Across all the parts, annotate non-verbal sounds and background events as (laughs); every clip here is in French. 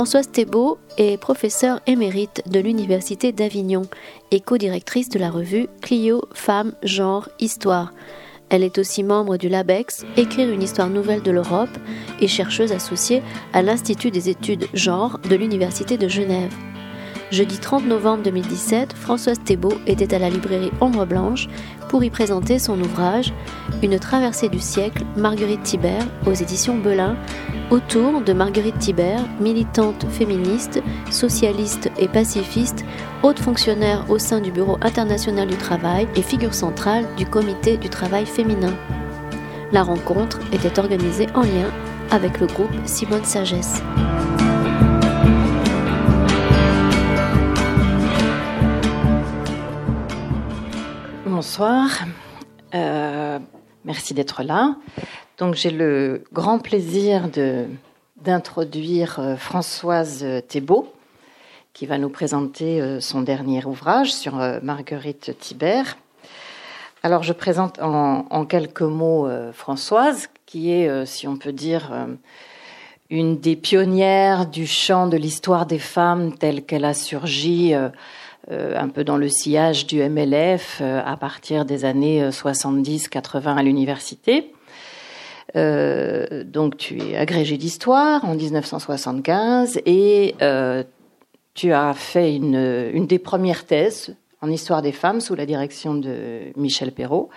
Françoise Thébault est professeure émérite de l'Université d'Avignon et co-directrice de la revue Clio Femmes, Genre, Histoire. Elle est aussi membre du LABEX, Écrire une histoire nouvelle de l'Europe, et chercheuse associée à l'Institut des études genre de l'Université de Genève. Jeudi 30 novembre 2017, Françoise Thébault était à la librairie Ombre Blanche pour y présenter son ouvrage Une traversée du siècle, Marguerite Thibert, aux éditions Belin, autour de Marguerite Thibert, militante féministe, socialiste et pacifiste, haute fonctionnaire au sein du Bureau international du travail et figure centrale du Comité du travail féminin. La rencontre était organisée en lien avec le groupe Simone Sagesse. Bonsoir, euh, merci d'être là. Donc j'ai le grand plaisir d'introduire euh, Françoise Thébault qui va nous présenter euh, son dernier ouvrage sur Marguerite Thibert. Alors je présente en, quelques mots Françoise qui est, si on peut dire, une des pionnières du champ de l'histoire des femmes telle qu'elle a surgi euh, un peu dans le sillage du MLF euh, à partir des années 70-80 euh, à l'université. Donc tu es agrégé d'histoire en 1975 et tu as fait une, une, des premières thèses en histoire des femmes sous la direction de Michel Perrault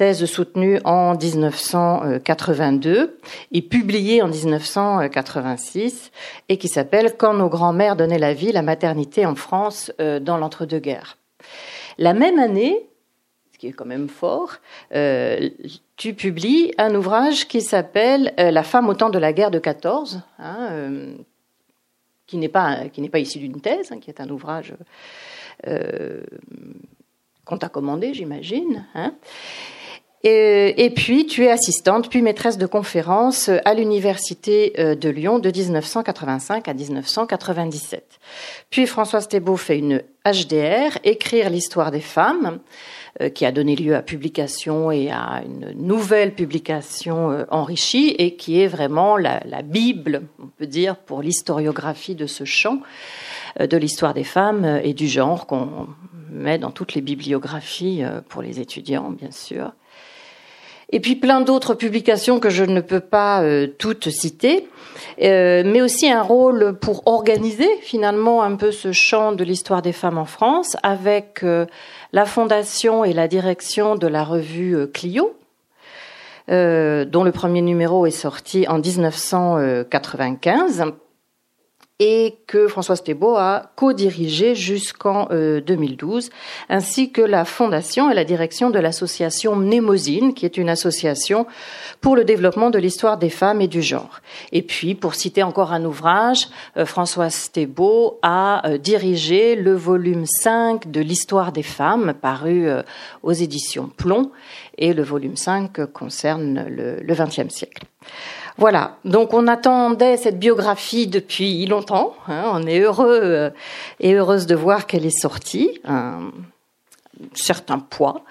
thèse soutenue en 1982 et publiée en 1986 et qui s'appelle Quand nos grands-mères donnaient la vie, la maternité en France euh, dans l'entre-deux-guerres. La même année, qui est quand même fort, euh, tu publies un ouvrage qui s'appelle euh, La femme au temps de la guerre de 14, hein, qui n'est pas qui pas issu d'une thèse, hein, qui est un ouvrage qu'on t'a commandé, j'imagine. Hein. Et, puis, tu es assistante, puis maîtresse de conférences à l'Université euh, de Lyon de 1985 à 1997. Puis Françoise Thébault fait une HDR, Écrire l'histoire des femmes, euh, qui a donné lieu à publication et à une nouvelle publication euh, enrichie et qui est vraiment la, la Bible, on peut dire, pour l'historiographie de ce champ de l'histoire des femmes et du genre qu'on met dans toutes les bibliographies pour les étudiants, bien sûr et puis plein d'autres publications que je ne peux pas euh, toutes citer, euh, mais aussi un rôle pour organiser finalement un peu ce champ de l'histoire des femmes en France avec euh, la fondation et la direction de la revue Clio, dont le premier numéro est sorti en 1995 et que Françoise Thébault a co-dirigé jusqu'en 2012, euh, ainsi que la fondation et la direction de l'association Mnémosine, qui est une association pour le développement de l'histoire des femmes et du genre. Et puis, pour citer encore un ouvrage, euh, Françoise Thébault a euh, dirigé le volume 5 de l'histoire des femmes, paru aux éditions Plomb, et le volume 5 concerne le XXe siècle. Voilà, donc on attendait cette biographie depuis longtemps. Hein. on est heureux euh, et heureuse de voir qu'elle est sortie. Un certain poids.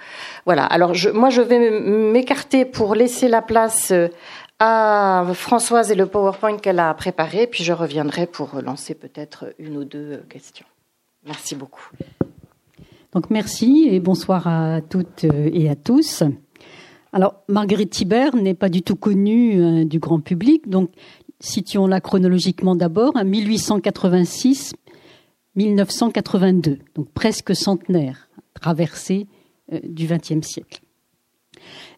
Voilà. Alors moi, je vais m'écarter pour laisser la place euh, à Françoise et le PowerPoint qu'elle a préparé, puis je reviendrai pour lancer peut-être une ou deux questions. Merci beaucoup. Donc merci et bonsoir à toutes et à tous. Alors, Marguerite Thibert n'est pas du tout connue euh, du grand public, donc situons-la chronologiquement d'abord, à 1886-1982, donc presque centenaire, traversée euh, du XXe siècle.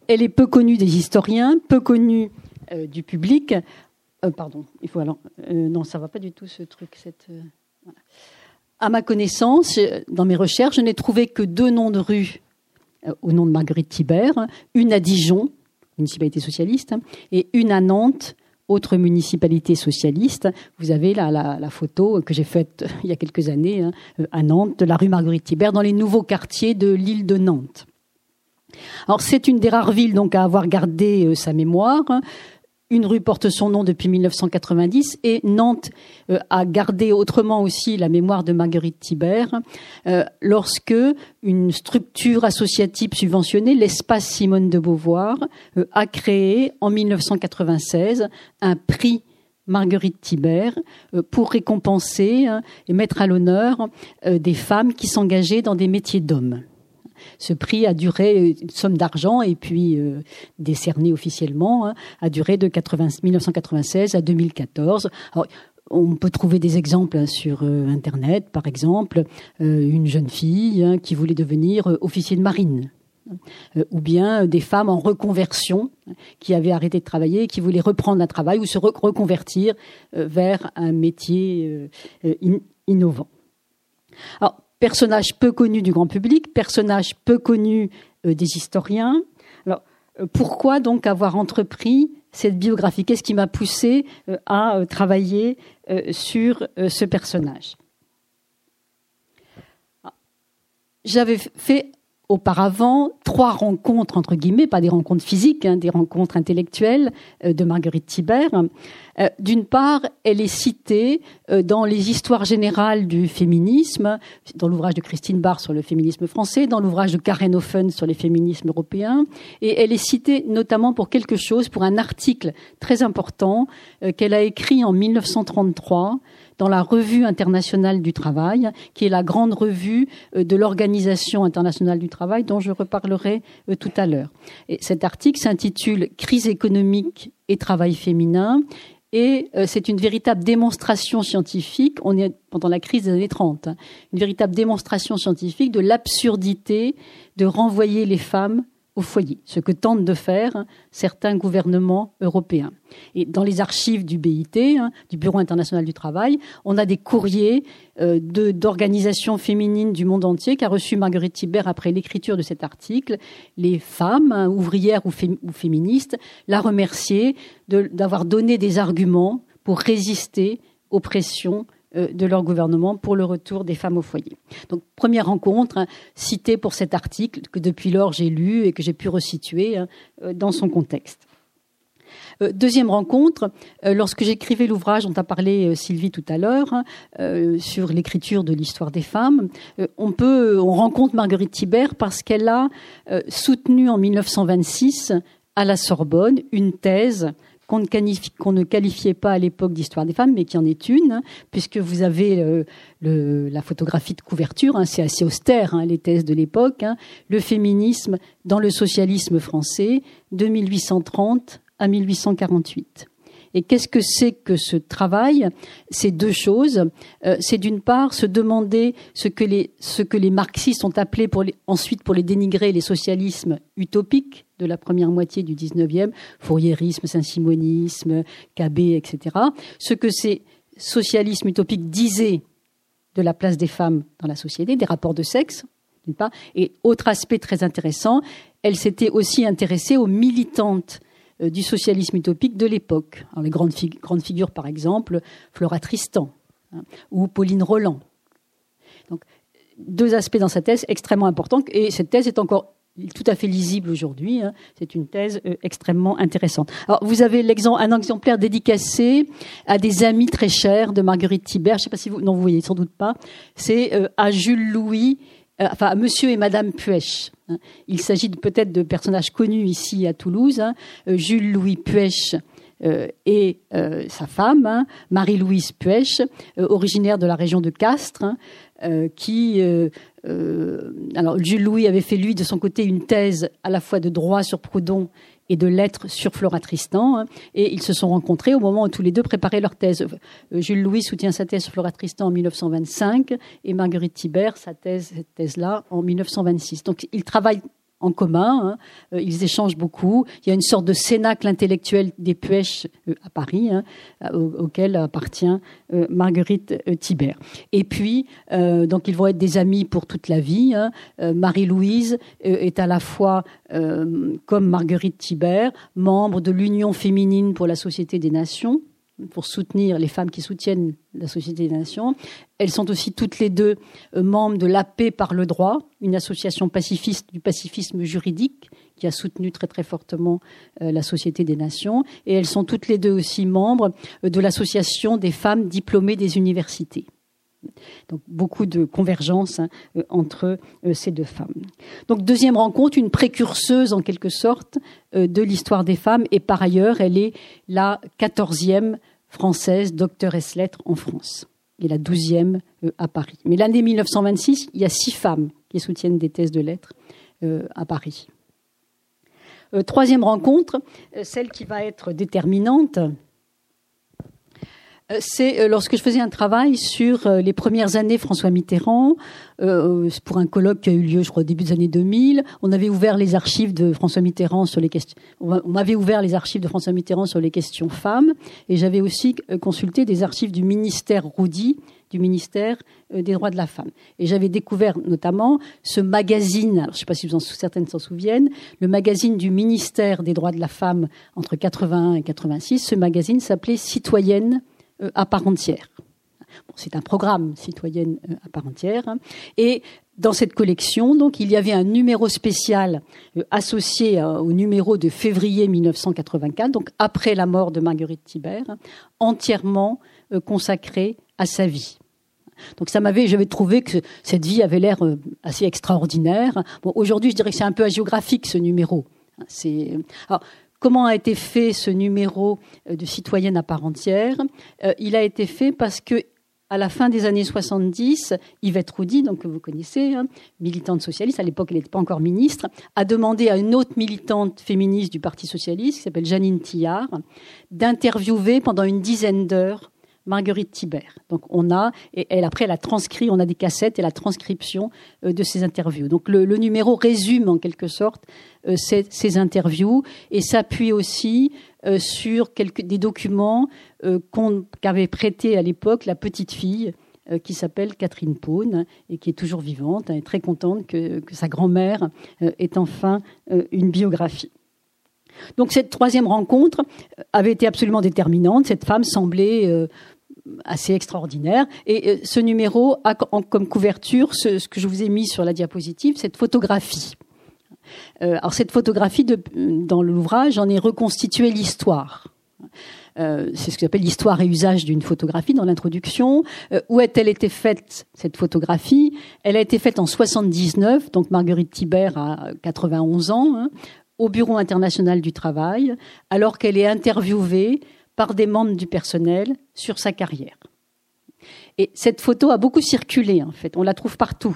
Elle est peu connue des historiens, peu connue euh, du public. pardon, il faut alors. non, ça va pas du tout ce truc. À ma connaissance, dans mes recherches, je n'ai trouvé que deux noms de rues au nom de Marguerite Thibert, une à Dijon, municipalité socialiste, et une à Nantes, autre municipalité socialiste. Vous avez là la, photo que j'ai faite (laughs) il y a quelques années hein, à Nantes, de la rue Marguerite Thibert, dans les nouveaux quartiers de l'île de Nantes. Alors c'est une des rares villes donc à avoir gardé euh, sa mémoire. Une rue porte son nom depuis 1990 et Nantes euh, a gardé autrement aussi la mémoire de Marguerite Thibert euh, lorsque une structure associative subventionnée, l'espace Simone de Beauvoir, euh, a créé en 1996 un prix Marguerite Thibert pour récompenser hein, et mettre à l'honneur des femmes qui s'engageaient dans des métiers d'hommes. Ce prix a duré une somme d'argent et puis euh, décerné officiellement hein, a duré de 1996 à 2014. on peut trouver des exemples hein, sur euh, Internet, par exemple, euh, une jeune fille hein, qui voulait devenir officier de marine. ou bien des femmes en reconversion qui avaient arrêté de travailler qui voulaient reprendre un travail ou se reconvertir vers un métier innovant. Alors, personnage peu connu du grand public, personnage peu connu euh, des historiens. Alors, euh, pourquoi donc avoir entrepris cette biographie? Qu'est-ce qui m'a poussé euh, à travailler sur ce personnage? Ah, J'avais fait auparavant trois rencontres, entre guillemets, pas des rencontres physiques, hein, des rencontres intellectuelles euh, de Marguerite Thibert. Euh, d'une part, elle est citée euh, dans les histoires générales du féminisme, dans l'ouvrage de Christine Barr sur le féminisme français, dans l'ouvrage de Karen Offen sur les féminismes européens, et elle est citée notamment pour quelque chose, pour un article très important qu'elle a écrit en 1933 dans la Revue internationale du travail, qui est la grande revue euh, de l'Organisation internationale du travail, dont je reparlerai euh, tout à l'heure. Et cet article s'intitule Crise économique et travail féminin. Et euh, c'est une véritable démonstration scientifique, on est pendant la crise des années 30, hein, une véritable démonstration scientifique de l'absurdité de renvoyer les femmes au foyer, ce que tentent de faire certains gouvernements européens. Et dans les archives du BIT, hein, du Bureau international du travail, on a des courriers euh, d'organisations féminines du monde entier qu'a reçu Marguerite Thibert après l'écriture de cet article. Les femmes, hein, ouvrières ou, ou, féministes, la remercier d'avoir donné des arguments pour résister aux pressions de leur gouvernement pour le retour des femmes au foyer. Donc première rencontre hein, citée pour cet article que depuis lors j'ai lu et que j'ai pu resituer hein, euh, dans son contexte. Euh, deuxième rencontre, lorsque j'écrivais l'ouvrage dont a parlé Sylvie tout à l'heure hein, sur l'écriture de l'histoire des femmes, on rencontre Marguerite Thibert parce qu'elle a soutenu en 1926 à la Sorbonne une thèse qu'on ne, qualifiait pas à l'époque d'histoire des femmes, mais qui en est une, hein, puisque vous avez la photographie de couverture, hein, c'est assez austère, hein, les thèses de l'époque, le féminisme dans le socialisme français, de 1830 à 1848. Et qu'est-ce que c'est que ce travail? C'est deux choses. Euh, c'est d'une part se demander ce que les, marxistes ont appelé ensuite pour les dénigrer les socialismes utopiques de la première moitié du 19e, Fourierisme, Saint-Simonisme, KB, etc. Ce que ces socialismes utopiques disaient de la place des femmes dans la société, des rapports de sexe, d'une part. Et autre aspect très intéressant, elle s'était aussi intéressée aux militantes du socialisme utopique de l'époque. les grandes, grandes, figures, par exemple, Flora Tristan hein, ou Pauline Roland. Donc, deux aspects dans sa thèse extrêmement importants, et cette thèse est encore tout à fait lisible aujourd'hui. Hein. C'est une thèse euh, extrêmement intéressante. Alors, vous avez un exemplaire dédicacé à des amis très chers de Marguerite Thibert. Je ne sais pas si vous, non, vous voyez sans doute pas. C'est euh, à Jules Louis, enfin, à Monsieur et Madame Puech. Hein. Il s'agit peut-être de personnages connus ici à Toulouse. Hein. Euh, Jules Louis Puech euh, et euh, sa femme, hein, Marie-Louise Puech, originaire de la région de Castres, qui Jules Louis avait fait lui de son côté une thèse à la fois de droit sur Proudhon et de lettres sur Flora Tristan. Hein, et ils se sont rencontrés au moment où tous les deux préparaient leur thèse. Euh, Jules Louis soutient sa thèse sur Flora Tristan en 1925 et Marguerite Thibert sa thèse, cette thèse-là en 1926. Donc ils travaillent en commun. Hein. Euh, ils échangent beaucoup. Il y a une sorte de cénacle intellectuel des Puech euh, à Paris, hein, auquel appartient euh, Marguerite Thibert. Et puis, donc, ils vont être des amis pour toute la vie. Hein. Marie-Louise est à la fois, comme Marguerite Thibert, membre de l'Union féminine pour la Société des Nations pour soutenir les femmes qui soutiennent la Société des Nations. Elles sont aussi toutes les deux euh, membres de la par le droit, une association pacifiste du pacifisme juridique qui a soutenu très très fortement la Société des Nations. Et elles sont toutes les deux aussi membres de l'association des femmes diplômées des universités. Donc beaucoup de convergence hein, euh, entre euh, ces deux femmes. Donc deuxième rencontre, une précurseuse en quelque sorte euh, de l'histoire des femmes et par ailleurs elle est la quatorzième française doctoresse lettres en France et la douzième à Paris. Mais l'année 1926, il y a six femmes qui soutiennent des thèses de lettres à Paris. troisième rencontre, celle qui va être déterminante, c'est euh, lorsque je faisais un travail sur euh, les premières années François Mitterrand, pour un colloque qui a eu lieu, je crois, au début des années 2000. On avait ouvert les archives de François Mitterrand sur les questions. On m'avait ouvert les archives de François Mitterrand sur les questions femmes, et j'avais aussi consulté des archives du ministère Roudy, du ministère des droits de la femme. Et j'avais découvert notamment ce magazine, alors je ne sais pas si vous en, certaines s'en souviennent, le magazine du ministère des droits de la femme entre 81 et 86. Ce magazine s'appelait Citoyenne euh, à part entière. c'est un programme citoyenne euh, à part entière. Et dans cette collection, donc, il y avait un numéro spécial euh, associé au numéro de février 1984, donc après la mort de Marguerite Thibert, entièrement consacré à sa vie. Donc ça m'avait, j'avais trouvé que cette vie avait l'air assez extraordinaire. Aujourd'hui, je dirais que c'est un peu agiographique ce numéro. C'est alors Comment a été fait ce numéro euh, de citoyenne à part entière? Euh, Il a été fait parce que à la fin des années 70, Yvette Roudy, donc que vous connaissez, hein, militante socialiste, à l'époque elle n'était pas encore ministre, a demandé à une autre militante féministe du Parti socialiste, qui s'appelle Janine Tillard, d'interviewer pendant une dizaine d'heures Marguerite Thibert. Donc on a, et elle après elle a transcrit, on a des cassettes et la transcription euh, de ces interviews. Donc le, numéro résume en quelque sorte euh, ces, interviews et s'appuie aussi euh, sur quelques, des documents qu'avait prêté à l'époque la petite fille qui s'appelle Catherine Pone et qui est toujours vivante et très contente que, que sa grand-mère ait enfin une biographie. Donc cette troisième rencontre avait été absolument déterminante. Cette femme semblait assez extraordinaire. Et euh, ce numéro a comme couverture ce, que je vous ai mis sur la diapositive, cette photographie. Euh, alors cette photographie, dans l'ouvrage, j'en ai reconstitué l'histoire. Euh, c'est ce que j'appelle l'histoire et usage d'une photographie dans l'introduction. où a-t-elle été faite cette photographie? Elle a été faite en 79, donc Marguerite Thibert a 91 ans, hein, au Bureau international du travail, alors qu'elle est interviewée par des membres du personnel sur sa carrière. Et cette photo a beaucoup circulé, en fait. On la trouve partout.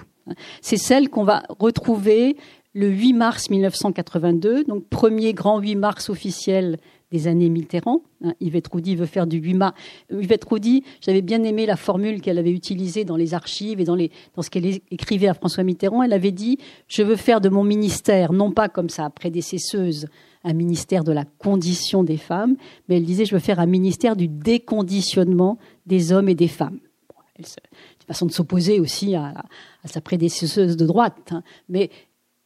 C'est celle qu'on va retrouver le 8 mars 1982, donc premier grand 8 mars officiel des années Mitterrand. Hein, Yvette Roudy veut faire du 8 mars. Yvette Roudy, j'avais bien aimé la formule qu'elle avait utilisée dans les archives et dans, les, ce qu'elle écrivait à François Mitterrand. Elle avait dit Je veux faire de mon ministère, non pas comme sa prédécesseuse, un ministère de la condition des femmes, mais elle disait je veux faire un ministère du déconditionnement des hommes et des femmes. C'est une façon de s'opposer aussi à, sa prédécesseuse de droite, hein. mais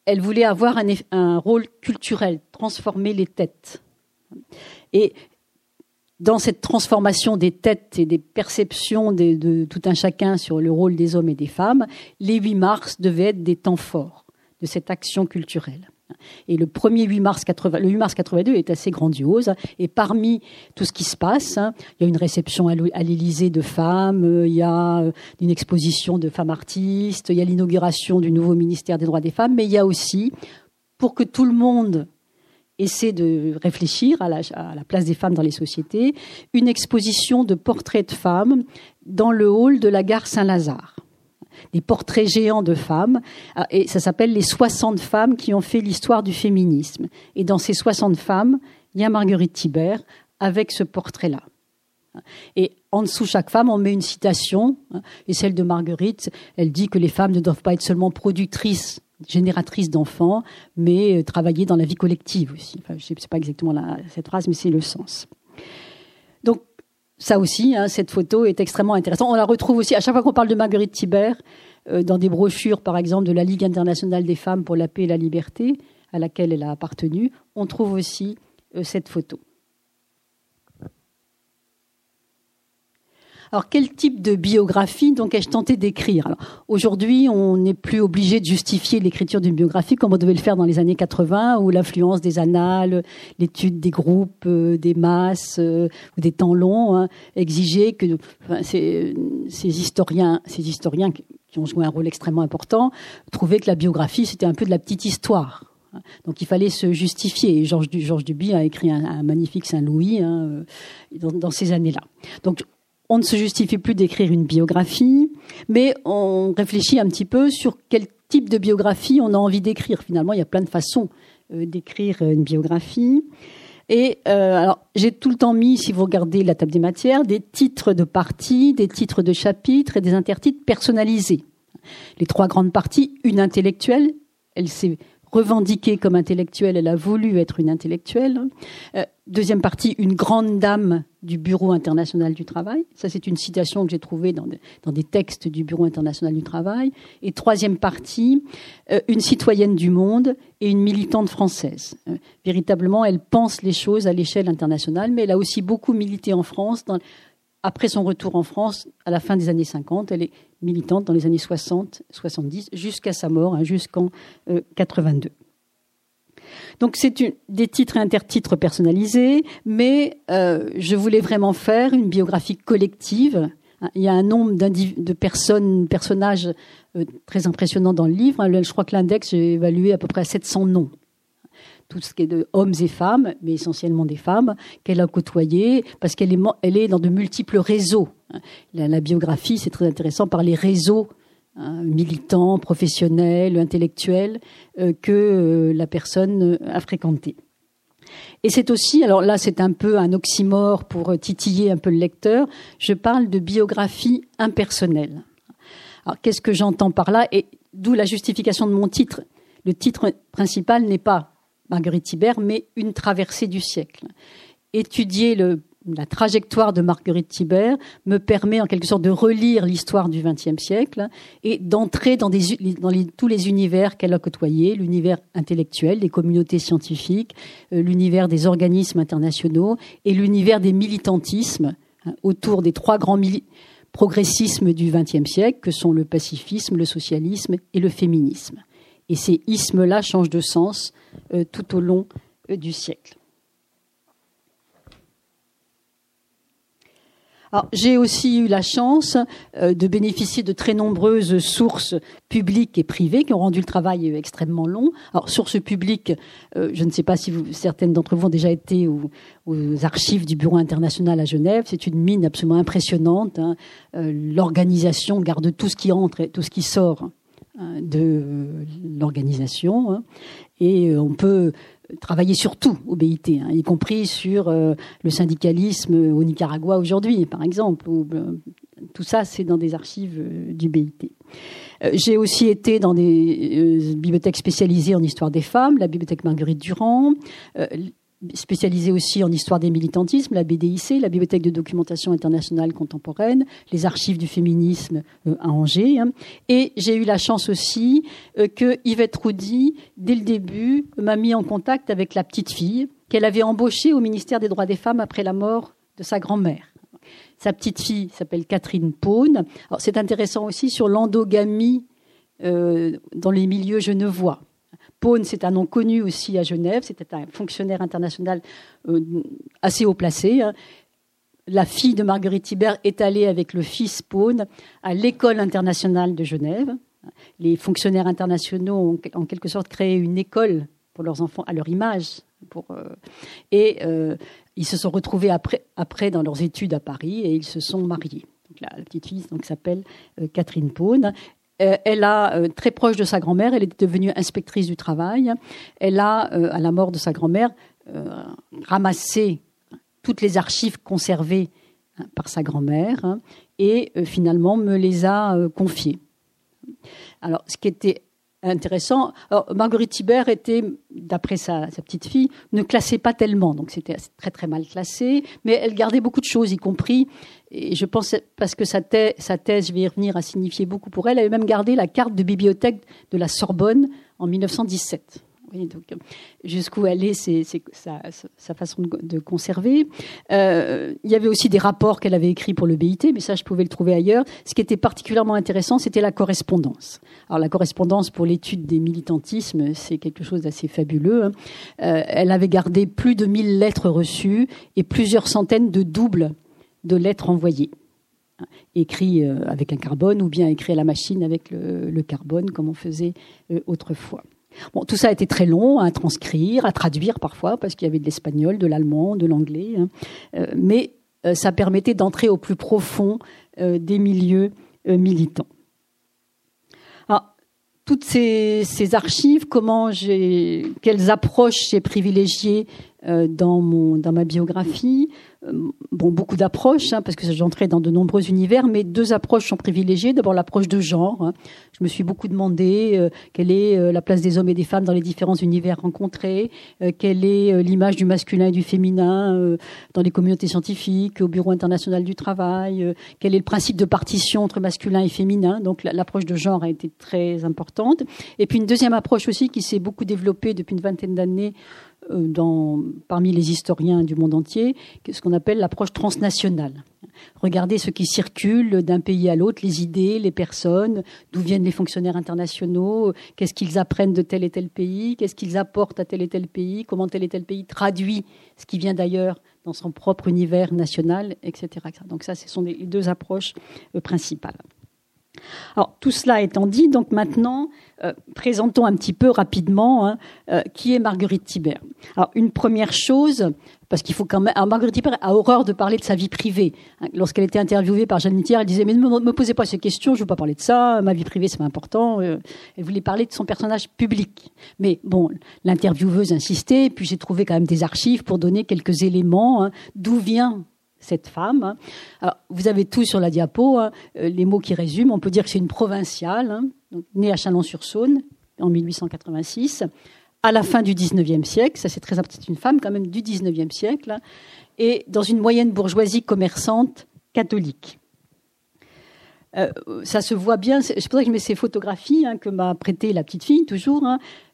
elle voulait avoir un, rôle culturel, transformer les têtes. Et dans cette transformation des têtes et des perceptions de, tout un chacun sur le rôle des hommes et des femmes, les 8 mars devaient être des temps forts de cette action culturelle. Et le premier 8 mars 80, le 8 mars 82 est assez grandiose. Et parmi tout ce qui se passe, hein, il y a une réception à l'Élysée de femmes, euh, il y a euh, une exposition de femmes artistes, il y a l'inauguration du nouveau ministère des droits des femmes, mais il y a aussi, pour que tout le monde essaie de réfléchir à la, à la, place des femmes dans les sociétés, une exposition de portraits de femmes dans le hall de la gare Saint-Lazare des portraits géants de femmes. Ah, et ça s'appelle les 60 femmes qui ont fait l'histoire du féminisme. Et dans ces 60 femmes, il y a Marguerite Thibert avec ce portrait-là. Et en dessous chaque femme, on met une citation. Hein, et celle de Marguerite, elle dit que les femmes ne doivent pas être seulement productrices, génératrices d'enfants, mais euh, travailler dans la vie collective aussi. je ne sais pas exactement cette phrase, mais c'est le sens. Donc ça aussi, hein, cette photo est extrêmement intéressante. On la retrouve aussi à chaque fois qu'on parle de Marguerite Thibert, euh, dans des brochures, par exemple, de la Ligue internationale des femmes pour la paix et la liberté, à laquelle elle a appartenu, on trouve aussi euh, cette photo. Alors, quel type de biographie donc ai-je tenté d'écrire? Aujourd'hui, on n'est plus obligé de justifier l'écriture d'une biographie comme on devait le faire dans les années 80, où l'influence des annales, l'étude des groupes, euh, des masses euh, ou des temps longs hein, exigeait que ces, historiens, ces historiens qui ont joué un rôle extrêmement important, trouvaient que la biographie c'était un peu de la petite histoire. Donc il fallait se justifier. Georges, Georges Duby a écrit un, magnifique Saint-Louis hein, dans, dans, ces années-là. Donc on ne se justifie plus d'écrire une biographie, mais on réfléchit un petit peu sur quel type de biographie on a envie d'écrire. Finalement, il y a plein de façons euh, d'écrire une biographie. Et euh, alors, j'ai tout le temps mis, si vous regardez la table des matières, des titres de parties, des titres de chapitres et des intertitres personnalisés. Les trois grandes parties, une intellectuelle, elle s'est revendiquée comme intellectuelle, elle a voulu être une intellectuelle. Euh, deuxième partie, une grande dame du Bureau international du travail. Ça, c'est une citation que j'ai trouvée dans, des textes du Bureau international du travail. Et troisième partie, euh, une citoyenne du monde et une militante française. Euh, véritablement, elle pense les choses à l'échelle internationale, mais elle a aussi beaucoup milité en France. après son retour en France, à la fin des années 50, elle est militante dans les années 60, 70, jusqu'à sa mort, hein, jusqu'en 82. Donc c'est des titres et intertitres personnalisés, mais euh, je voulais vraiment faire une biographie collective. Il y a un nombre de personnes, personnages euh, très impressionnants dans le livre. Je crois que l'index, j'ai évalué à peu près à 700 noms tout ce qui est de hommes et femmes, mais essentiellement des femmes, qu'elle a côtoyées, parce qu'elle est, dans de multiples réseaux. La, biographie, c'est très intéressant par les réseaux hein, militants, professionnels, intellectuels, euh, que euh, la personne a fréquenté. Et c'est aussi, alors là c'est un peu un oxymore pour titiller un peu le lecteur, je parle de biographie impersonnelle. Alors qu'est-ce que j'entends par là? Et d'où la justification de mon titre? Le titre principal n'est pas Marguerite Thibert, mais une traversée du siècle. Étudier la trajectoire de Marguerite Thibert me permet en quelque sorte de relire l'histoire du XXe siècle et d'entrer dans, tous les univers qu'elle a côtoyés, l'univers intellectuel, des communautés scientifiques, euh, l'univers des organismes internationaux et l'univers des militantismes hein, autour des trois grands progressismes du XXe siècle que sont le pacifisme, le socialisme et le féminisme. Et ces ismes-là changent de sens euh, tout au long euh, du siècle. j'ai aussi eu la chance euh, de bénéficier de très nombreuses sources publiques et privées qui ont rendu le travail extrêmement long. Alors, sources publiques, je ne sais pas si certaines d'entre vous ont déjà été aux, archives du Bureau international à Genève. C'est une mine absolument impressionnante. Hein. L'organisation garde tout ce qui entre et tout ce qui sort de l'organisation. Hein. Et euh, on peut travailler sur tout au BIT, hein, y compris sur euh, le syndicalisme au Nicaragua aujourd'hui, par exemple. Euh, tout ça, c'est dans des archives du BIT. J'ai aussi été dans des bibliothèques spécialisées en histoire des femmes, la bibliothèque Marguerite Durand, spécialisée aussi en histoire des militantismes, la BDIC, la Bibliothèque de documentation internationale contemporaine, les archives du féminisme euh, à Angers. Hein. Et j'ai eu la chance aussi euh, que Yvette Roudy, dès le début, m'a mis en contact avec la petite fille qu'elle avait embauchée au ministère des droits des femmes après la mort de sa grand-mère. Sa petite fille s'appelle Catherine Paune. C'est intéressant aussi sur l'endogamie euh, dans les milieux genevois. Pone, c'est un nom connu aussi à Genève. C'était un fonctionnaire international euh, assez haut placé. Hein. La fille de Marguerite Thibert est allée avec le fils Pone à l'école internationale de Genève. Les fonctionnaires internationaux ont en quelque sorte créé une école pour leurs enfants à leur image. Euh, et euh, ils se sont retrouvés après, dans leurs études à Paris et ils se sont mariés. la, petite fille s'appelle Catherine Pone. Euh, elle a, euh, très proche de sa grand-mère, elle est devenue inspectrice du travail. Elle a, euh, à la mort de sa grand-mère, ramassé toutes les archives conservées hein, par sa grand-mère hein, et finalement me les a confiées. Alors, ce qui était intéressant. Marguerite Thibert était, d'après sa, petite fille, ne classait pas tellement, donc c'était très très mal classé, mais elle gardait beaucoup de choses, y compris, et je pense parce que sa, thèse, je vais y revenir, a signifié beaucoup pour elle, elle avait même gardé la carte de bibliothèque de la Sorbonne en 1917. donc, jusqu'où est, c'est sa, façon de, conserver. Euh, il y avait aussi des rapports qu'elle avait écrits pour le BIT, mais ça, je pouvais le trouver ailleurs. Ce qui était particulièrement intéressant, c'était la correspondance. Alors, la correspondance pour l'étude des militantismes, c'est quelque chose d'assez fabuleux. Hein. Euh, elle avait gardé plus de 1000 lettres reçues et plusieurs centaines de doubles de lettres envoyées écrit euh, avec un carbone ou bien écrit à la machine avec le, carbone comme on faisait autrefois. Bon, tout ça a été très long à transcrire, à traduire parfois, parce qu'il y avait de l'espagnol, de l'allemand, de l'anglais, hein. euh, mais euh, ça permettait d'entrer au plus profond euh, des milieux militants. Alors, toutes ces, archives, comment quelles approches j'ai privilégiées dans, mon, dans ma biographie, euh, bon, beaucoup d'approches, hein, parce que j'entrais dans de nombreux univers, mais deux approches sont privilégiées. D'abord l'approche de genre. Hein. Je me suis beaucoup demandé euh, quelle est euh, la place des hommes et des femmes dans les différents univers rencontrés, quelle est l'image du masculin et du féminin dans les communautés scientifiques, au Bureau international du travail, quel est le principe de partition entre masculin et féminin. Donc l'approche de genre a été très importante. Et puis une deuxième approche aussi qui s'est beaucoup développée depuis une vingtaine d'années euh, dans, parmi les historiens du monde entier, ce qu'on appelle l'approche transnationale. Regarder ce qui circule d'un pays à l'autre, les idées, les personnes, d'où viennent les fonctionnaires internationaux, qu'est-ce qu'ils apprennent de tel et tel pays, qu'est-ce qu'ils apportent à tel et tel pays, comment tel et tel pays traduit ce qui vient d'ailleurs dans son propre univers national, etc. Donc ça, ce sont les deux approches euh, principales. Alors tout cela étant dit, donc maintenant, euh, présentons un petit peu rapidement hein, euh, qui est Marguerite Thibert. Alors une première chose, parce qu'il faut quand même. Marguerite Thibert a horreur de parler de sa vie privée. Hein, lorsqu'elle était interviewée par Jeanne Mitière, elle disait mais ne me, posez pas ces questions, je ne veux pas parler de ça, ma vie privée c'est important. Euh, elle voulait parler de son personnage public. Mais bon, l'intervieweuse insistait, puis j'ai trouvé quand même des archives pour donner quelques éléments hein, d'où vient cette femme. Alors, vous avez tout sur la diapo, hein. euh, les mots qui résument. On peut dire que c'est une provinciale, hein. née à Chalon-sur-Saône en 1886, à la fin du 19e siècle. Ça, c'est très C'est une femme quand même du 19e siècle, hein. et dans une moyenne bourgeoisie commerçante catholique. Euh, ça se voit bien, c'est pour ça que je mets ces photographies que m'a prêté la petite fille, toujours.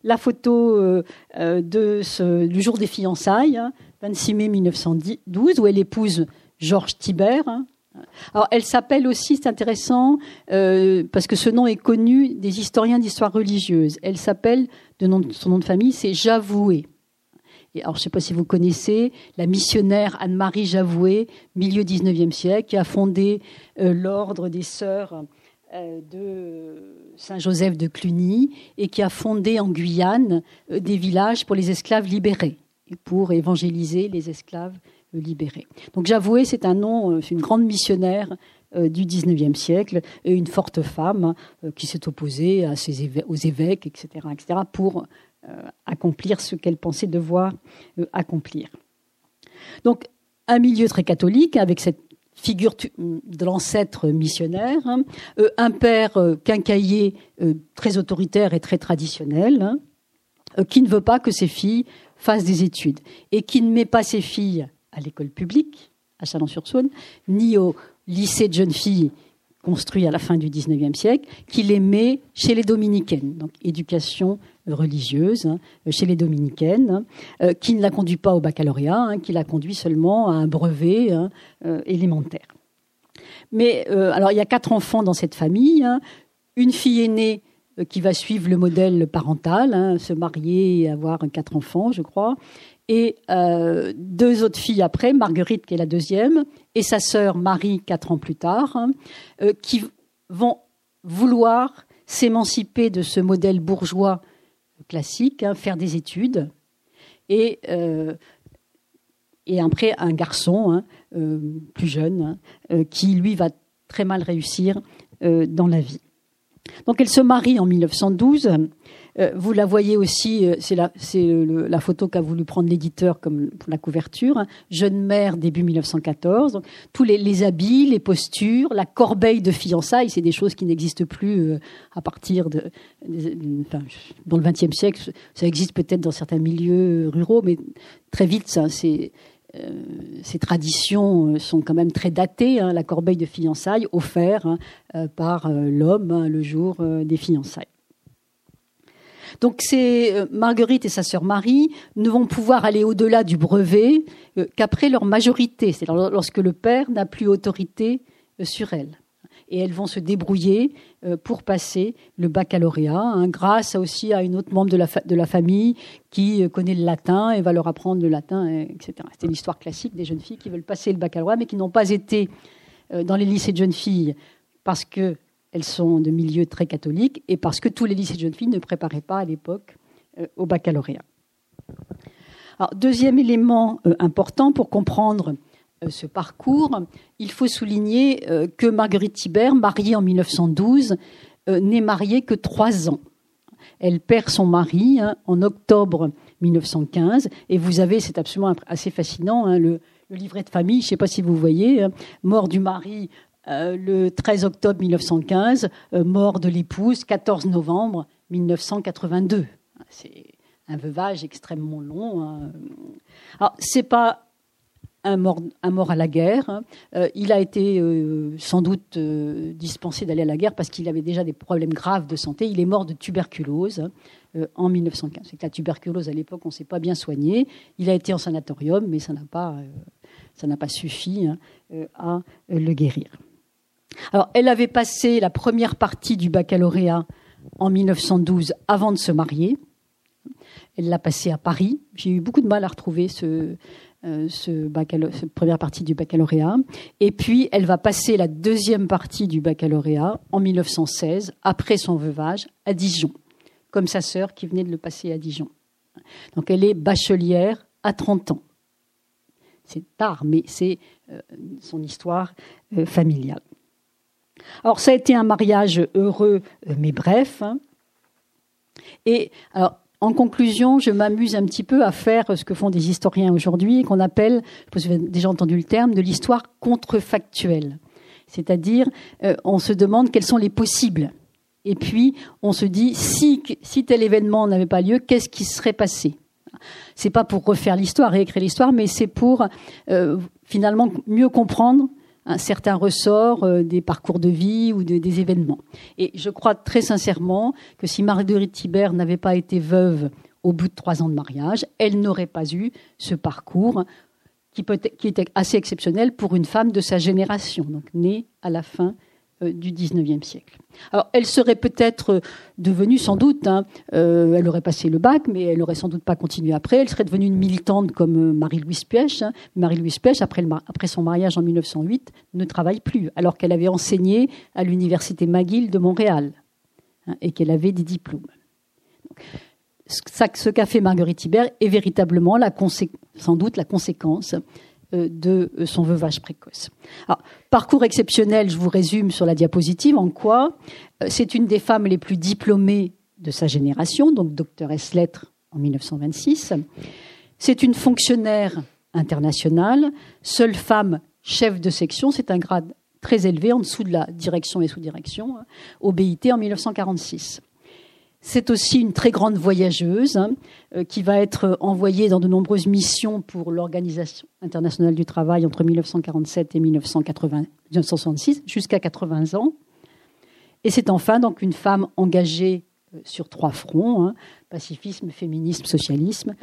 La photo euh, ce, du jour des fiançailles, 26 mai 1912, où elle épouse Georges Thibert. Hein. Alors, elle s'appelle aussi, c'est intéressant, euh, parce que ce nom est connu des historiens d'histoire religieuse. Elle s'appelle, de son nom de famille, c'est Javoué. Alors, je ne sais pas si vous connaissez la missionnaire Anne-Marie Javoué, milieu 19e siècle, qui a fondé euh, l'ordre des sœurs euh, de Saint-Joseph de Cluny et qui a fondé en Guyane des villages pour les esclaves libérés pour évangéliser les esclaves libérés. Donc j'avouais, c'est un nom, euh, c'est une grande missionnaire euh, du XIXe siècle et une forte femme euh, qui s'est opposée aux évêques, etc., etc., accomplir ce qu'elle pensait devoir accomplir. Donc un milieu très catholique avec cette figure de l'ancêtre missionnaire, hein, un père quincailler très autoritaire et très traditionnel, hein, qui ne veut pas que ses filles fasse des études et qui ne met pas ses filles à l'école publique, à Chalon-sur-Saône, ni au lycée de jeunes filles construit à la fin du XIXe siècle, qui les met chez les dominicaines, donc éducation religieuse hein, chez les dominicaines, hein, euh, qui ne la conduit pas au baccalauréat, hein, qui la conduit seulement à un brevet euh, élémentaire. Mais euh, alors il y a quatre enfants dans cette famille, une fille aînée qui va suivre le modèle parental, se marier et avoir quatre enfants, je crois. Et deux autres filles après, Marguerite qui est la deuxième, et sa sœur Marie quatre ans plus tard, qui vont vouloir s'émanciper de ce modèle bourgeois classique, hein, faire des études, et, et après un garçon plus jeune qui lui va très mal réussir dans la vie. Donc elle se marie en 1912. Euh, vous la voyez aussi, euh, c'est la, la, photo qu'a voulu prendre l'éditeur comme pour la couverture. Hein. Jeune mère début 1914. Donc, tous les, habits, les postures, la corbeille de fiançailles, c'est des choses qui n'existent plus euh, à partir de, enfin, dans le XXe siècle. Ça existe peut-être dans certains milieux ruraux, mais très vite, euh, ces traditions euh, sont quand même très datées. Hein, la corbeille de fiançailles offerte hein, euh, par l'homme hein, le jour des fiançailles. Donc c'est Marguerite et sa sœur Marie ne vont pouvoir aller au-delà du brevet qu'après leur majorité, c'est-à-dire lorsque le père n'a plus autorité sur elle et elles vont se débrouiller euh, pour passer le baccalauréat, hein, grâce aussi à une autre membre de la, famille qui euh, connaît le latin et va leur apprendre le latin, etc. C'était l'histoire classique des jeunes filles qui veulent passer le baccalauréat, mais qui n'ont pas été euh, dans les lycées de jeunes filles parce qu'elles sont de milieux très catholiques et parce que tous les lycées de jeunes filles ne préparaient pas à l'époque au baccalauréat. Alors, deuxième élément important pour comprendre euh, ce parcours, il faut souligner euh, que Marguerite Thibert, mariée en 1912, euh, n'est mariée que trois ans. Elle perd son mari hein, en octobre 1915, et vous avez, c'est absolument assez fascinant, hein, le, livret de famille, je ne sais pas si vous voyez, hein, mort du mari le 13 octobre 1915, mort de l'épouse 14 novembre 1982. C'est un veuvage extrêmement long. Alors, c'est pas un mort, à la guerre. Hein. Euh, il a été euh, sans doute euh, dispensé d'aller à la guerre parce qu'il avait déjà des problèmes graves de santé. Il est mort de tuberculose hein, en 1915. C'est que la tuberculose, à l'époque, on ne s'est pas bien soigné. Il a été en sanatorium, mais ça n'a pas, ça n'a pas suffi hein, à le guérir. Alors, elle avait passé la première partie du baccalauréat en 1912 avant de se marier. Elle l'a passé à Paris. J'ai eu beaucoup de mal à retrouver euh, ce cette première partie du baccalauréat. Et puis, elle va passer la deuxième partie du baccalauréat en 1916, après son veuvage, à Dijon, comme sa sœur qui venait de le passer à Dijon. Donc, elle est bachelière à 30 ans. C'est tard, mais c'est euh, son histoire euh, familiale. Alors, ça a été un mariage heureux, mais bref. Hein. Et alors, en conclusion, je m'amuse un petit peu à faire ce que font des historiens aujourd'hui, qu'on appelle, vous avez déjà entendu le terme, de l'histoire contrefactuelle. C'est-à-dire, euh, on se demande quels sont les possibles. Et puis, on se dit, si, si tel événement n'avait pas lieu, qu'est-ce qui serait passé? C'est pas pour refaire l'histoire, réécrire l'histoire, mais c'est pour euh, finalement mieux comprendre un certain ressort euh, des parcours de vie ou des événements. Et je crois très sincèrement que si Marguerite Thibert n'avait pas été veuve au bout de trois ans de mariage, elle n'aurait pas eu ce parcours qui, qui était assez exceptionnel pour une femme de sa génération, donc née à la fin du XIXe siècle. Alors, elle serait peut-être euh, devenue, sans doute, hein, euh, elle aurait passé le bac, mais elle n'aurait sans doute pas continué après. Elle serait devenue une militante comme Marie-Louise Pièche. Hein. Marie-Louise Pièche, après, son mariage en 1908, ne travaille plus, alors qu'elle avait enseigné à l'université McGill de Montréal hein, et qu'elle avait des diplômes. ce qu'a fait Marguerite Hibert est véritablement la sans doute la conséquence euh, de euh, son veuvage précoce. parcours exceptionnel, je vous résume sur la diapositive, en quoi euh, c'est une des femmes les plus diplômées de sa génération, donc doctoresse lettres en 1926. C'est une fonctionnaire internationale, seule femme chef de section, c'est un grade très élevé en dessous de la direction et sous-direction, hein, au BIT en 1946. C'est aussi une très grande voyageuse hein, euh, qui va être envoyée dans de nombreuses missions pour l'Organisation internationale du travail entre 1947 et 1966, jusqu'à 80 ans. Et c'est enfin donc une femme engagée euh, sur trois fronts hein, pacifisme, féminisme, socialisme,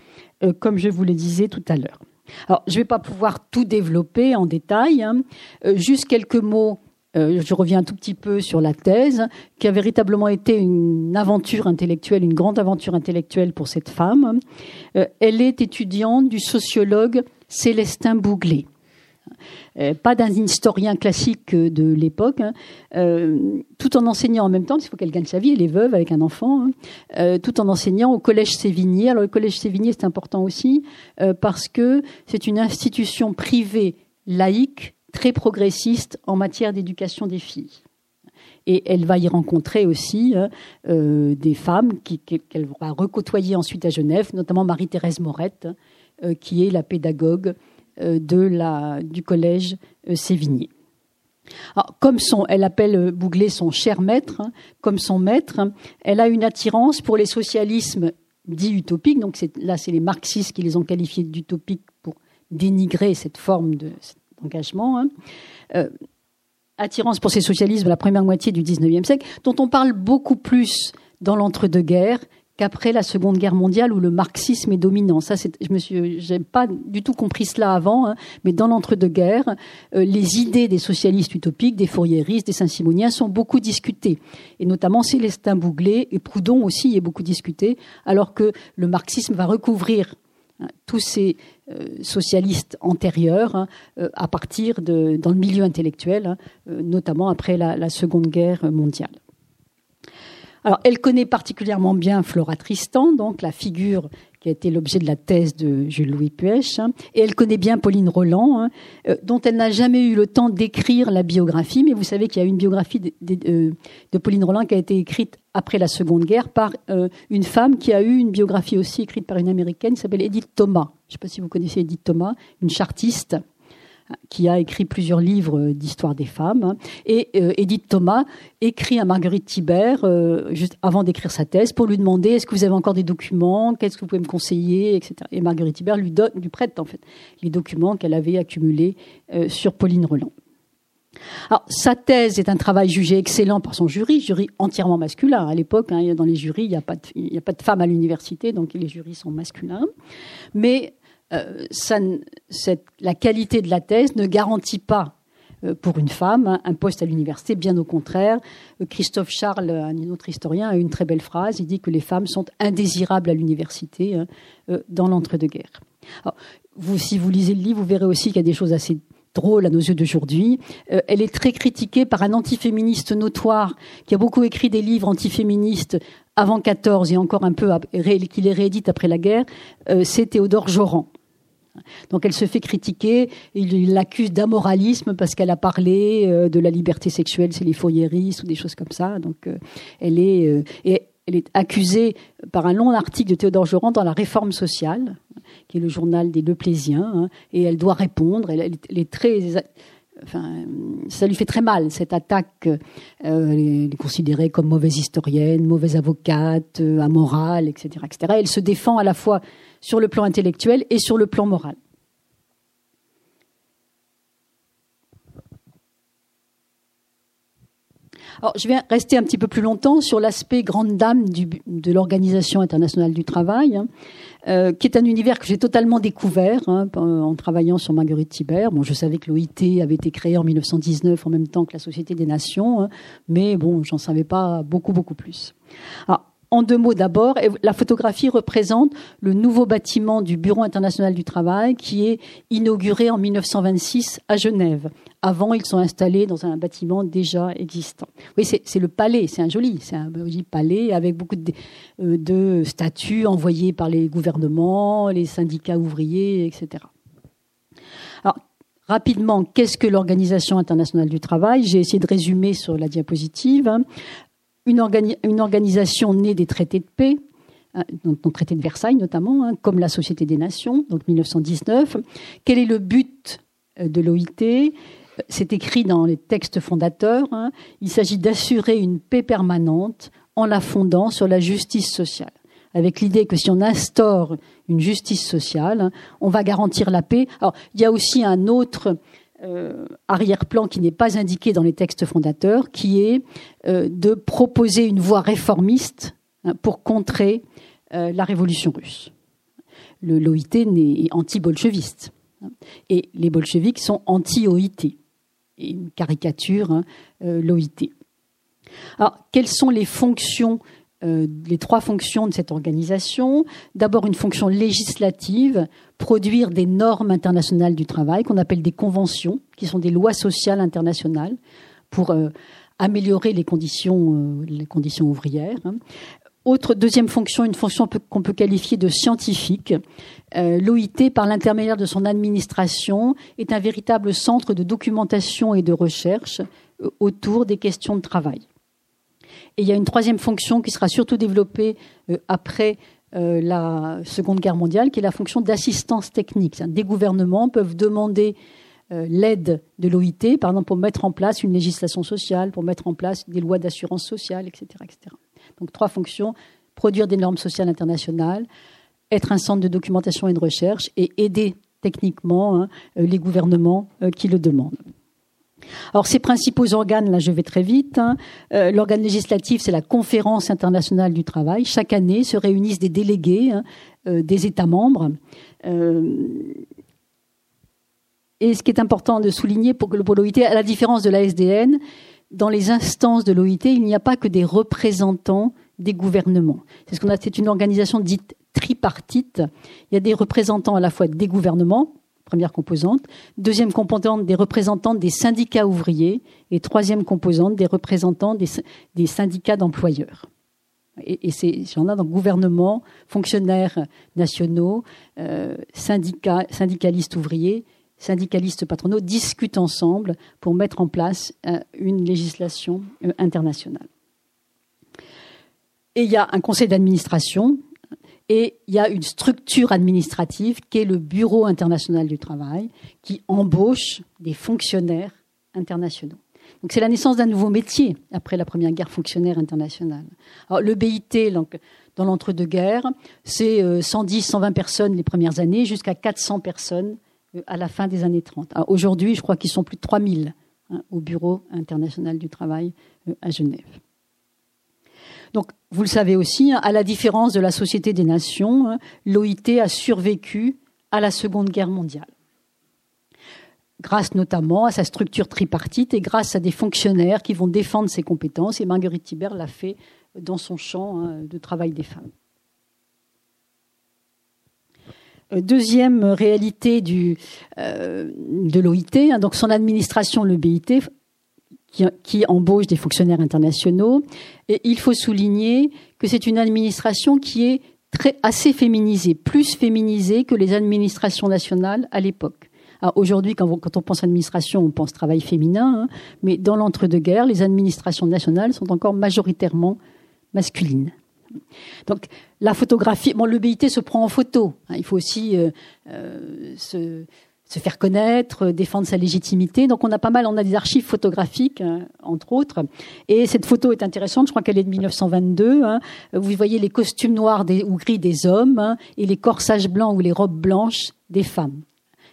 euh, comme je vous le disais tout à l'heure. Alors, je ne vais pas pouvoir tout développer en détail. Hein. juste quelques mots euh, je reviens un tout petit peu sur la thèse, qui a véritablement été une aventure intellectuelle, une grande aventure intellectuelle pour cette femme. Euh, elle est étudiante du sociologue Célestin Bouglet. Euh, pas d'un historien classique de l'époque, hein. tout en enseignant en même temps, il faut qu'elle gagne sa vie, elle est veuve avec un enfant, hein. tout en enseignant au Collège Sévigné. Alors le Collège Sévigné, c'est important aussi, parce que c'est une institution privée laïque très progressiste en matière d'éducation des filles. Et elle va y rencontrer aussi hein, euh, des femmes qu'elle va recôtoyer ensuite à Genève, notamment Marie-Thérèse Morette, euh, qui est la pédagogue euh, du collège Sévigné. comme son, elle appelle Bouglet son cher maître, hein, comme son maître, elle a une attirance pour les socialismes dits utopiques. Donc là, c'est les marxistes qui les ont qualifiés d'utopiques pour dénigrer cette forme de, engagement. Hein. Euh, attirance pour ces socialismes la première moitié du XIXe siècle, dont on parle beaucoup plus dans l'entre-deux-guerres qu'après la Seconde Guerre mondiale où le marxisme est dominant. Ça, je me suis, j'ai pas du tout compris cela avant, hein, mais dans l'entre-deux-guerres, euh, les idées des socialistes utopiques, des fourriéristes, des saint-simoniens sont beaucoup discutées, et notamment Célestin Bouglet et Proudhon aussi est beaucoup discuté, alors que le marxisme va recouvrir tous ces euh, socialistes antérieurs hein, euh, à partir de dans le milieu intellectuel, notamment après la Seconde Guerre mondiale. Elle connaît particulièrement bien Flora Tristan, donc la figure qui a été l'objet de la thèse de Jules-Louis Puech, hein, et elle connaît bien Pauline Roland, hein, euh, dont elle n'a jamais eu le temps d'écrire la biographie, mais vous savez qu'il y a une biographie de, Pauline Roland qui a été écrite après la Seconde Guerre par euh, une femme qui a eu une biographie aussi écrite par une américaine qui s'appelle Edith Thomas. Je ne sais pas si vous connaissez Edith Thomas, une chartiste qui a écrit plusieurs livres d'histoire des femmes. Et euh, Edith Thomas écrit à Marguerite Thibert, euh, juste avant d'écrire sa thèse, pour lui demander est-ce que vous avez encore des documents, qu'est-ce que vous pouvez me conseiller, etc. Et Marguerite Thibert lui, donne, lui prête en fait les documents qu'elle avait accumulés euh, sur Pauline Roland. Alors, sa thèse est un travail jugé excellent par son jury, jury entièrement masculin. À l'époque, hein, dans les jurys, il n'y a, a pas de femmes à l'université, donc les jurys sont masculins. Mais euh, la qualité de la thèse ne garantit pas euh, pour une femme un poste à l'université, bien au contraire. Euh, Christophe Charles, un autre historien, a une très belle phrase. Il dit que les femmes sont indésirables à l'université hein, dans l'entre-deux-guerres. Si vous lisez le livre, vous verrez aussi qu'il y a des choses assez drôles à nos yeux d'aujourd'hui. elle est très critiquée par un antiféministe notoire qui a beaucoup écrit des livres antiféministes avant 14 et encore un peu qu'il les réédite après la guerre. C'est Théodore Joran. Donc elle se fait critiquer, il l'accuse d'amoralisme parce qu'elle a parlé euh, de la liberté sexuelle, c'est les fourriéristes ou des choses comme ça. Donc euh, elle est euh, elle est accusée par un long article de Théodore Jorand dans la Réforme sociale, qui est le journal des Le Plésiens, hein, et elle doit répondre. Elle, est très Enfin, ça lui fait très mal cette attaque. elle est considérée comme mauvaise historienne, mauvaise avocate, amorale, etc., etc. Elle se défend à la fois sur le plan intellectuel et sur le plan moral. Alors, je vais rester un petit peu plus longtemps sur l'aspect grande dame de l'Organisation internationale du travail, hein, euh, qui est un univers que j'ai totalement découvert hein, en travaillant sur Marguerite Thibert. Bon, je savais que l'OIT avait été créé en 1919 en même temps que la Société des Nations, hein, mais bon, j'en savais pas beaucoup, beaucoup plus. Alors, en deux mots d'abord, la photographie représente le nouveau bâtiment du Bureau international du travail qui est inauguré en 1926 à Genève. Avant, ils sont installés dans un bâtiment déjà existant. Oui, c'est le palais, c'est un joli, c'est un joli palais avec beaucoup de, euh, de statuts envoyés par les gouvernements, les syndicats ouvriers, etc. Alors, rapidement, qu'est-ce que l'Organisation internationale du travail? J'ai essayé de résumer sur la diapositive. Hein une, organisation née des traités de paix, hein, donc traité de Versailles notamment, hein, comme la Société des Nations, donc 1919. Quel est le but euh, de l'OIT? C'est écrit dans les textes fondateurs. Hein. Il s'agit d'assurer une paix permanente en la fondant sur la justice sociale, avec l'idée que si on instaure une justice sociale, on va garantir la paix. Alors, il y a aussi un autre euh, arrière-plan qui n'est pas indiqué dans les textes fondateurs, qui est euh, de proposer une voie réformiste hein, pour contrer euh, la révolution russe. Le l'OIT est anti-bolcheviste hein, et les bolcheviks sont anti-OIT. Une caricature, hein, l'OIT. Alors, quelles sont les fonctions euh, les trois fonctions de cette organisation. D'abord une fonction législative, produire des normes internationales du travail qu'on appelle des conventions, qui sont des lois sociales internationales pour euh, améliorer les conditions, euh, les conditions ouvrières. Hein. Autre deuxième fonction, une fonction qu'on peut qualifier de scientifique. L'OIT, par l'intermédiaire de son administration, est un véritable centre de documentation et de recherche autour des questions de travail. Et il y a une troisième fonction qui sera surtout développée euh, après euh, la Seconde Guerre mondiale, qui est la fonction d'assistance technique. Des gouvernements peuvent demander euh, l'aide de l'OIT, par exemple, pour mettre en place une législation sociale, pour mettre en place des lois d'assurance sociale, etc.. Donc trois fonctions produire des normes sociales internationales, être un centre de documentation et de recherche, et aider techniquement hein, les gouvernements qui le demandent. Alors, ces principaux organes, là, je vais très vite. Hein. Euh, l'organe législatif, c'est la Conférence internationale du travail. Chaque année se réunissent des délégués hein, euh, des États membres. Euh, et ce qui est important de souligner pour, l'OIT, à la différence de la SDN, dans les instances de l'OIT, il n'y a pas que des représentants des gouvernements. C'est c'est une organisation dite tripartite. Il y a des représentants à la fois des gouvernements, première composante, deuxième composante des représentants des syndicats ouvriers et troisième composante des représentants des, syndicats d'employeurs. Et, et c'est, j'en ai donc gouvernement, fonctionnaires nationaux, euh, syndicalistes ouvriers, syndicalistes patronaux discutent ensemble pour mettre en place euh, une législation euh, internationale. Et il y a un conseil d'administration et il y a une structure administrative qui est le Bureau international du travail, qui embauche des fonctionnaires internationaux. Donc c'est la naissance d'un nouveau métier après la Première Guerre fonctionnaire internationale. Alors le BIT, donc, dans l'entre-deux-guerres, c'est 110, euh, 120 personnes les premières années, jusqu'à 400 personnes euh, à la fin des années 30. Aujourd'hui, je crois qu'ils sont plus de 3000 hein, au Bureau international du travail euh, à Genève. Vous le savez aussi, hein, à la différence de la Société des Nations, hein, l'OIT a survécu à la Seconde Guerre mondiale. Grâce notamment à sa structure tripartite et grâce à des fonctionnaires qui vont défendre ses compétences. Et Marguerite Thibert l'a fait dans son champ hein, de travail des femmes. Euh, deuxième réalité euh, de l'OIT, donc son administration, le BIT, qui, embauche des fonctionnaires internationaux. Et il faut souligner que c'est une administration qui est très, assez féminisée, plus féminisée que les administrations nationales à l'époque. Aujourd'hui, quand, quand, on pense administration, on pense travail féminin, hein, mais dans l'entre-deux-guerres, les administrations nationales sont encore majoritairement masculines. Donc la photographie, bon, le BIT se prend en photo. Hein, il faut aussi euh, euh, se, se faire connaître, euh, défendre sa légitimité. Donc on a pas mal, on a des archives photographiques, euh, entre autres. Et cette photo est intéressante, je crois qu'elle est de 1922. Hein. Vous voyez les costumes noirs ou gris des hommes hein, et les corsages blancs ou les robes blanches des femmes.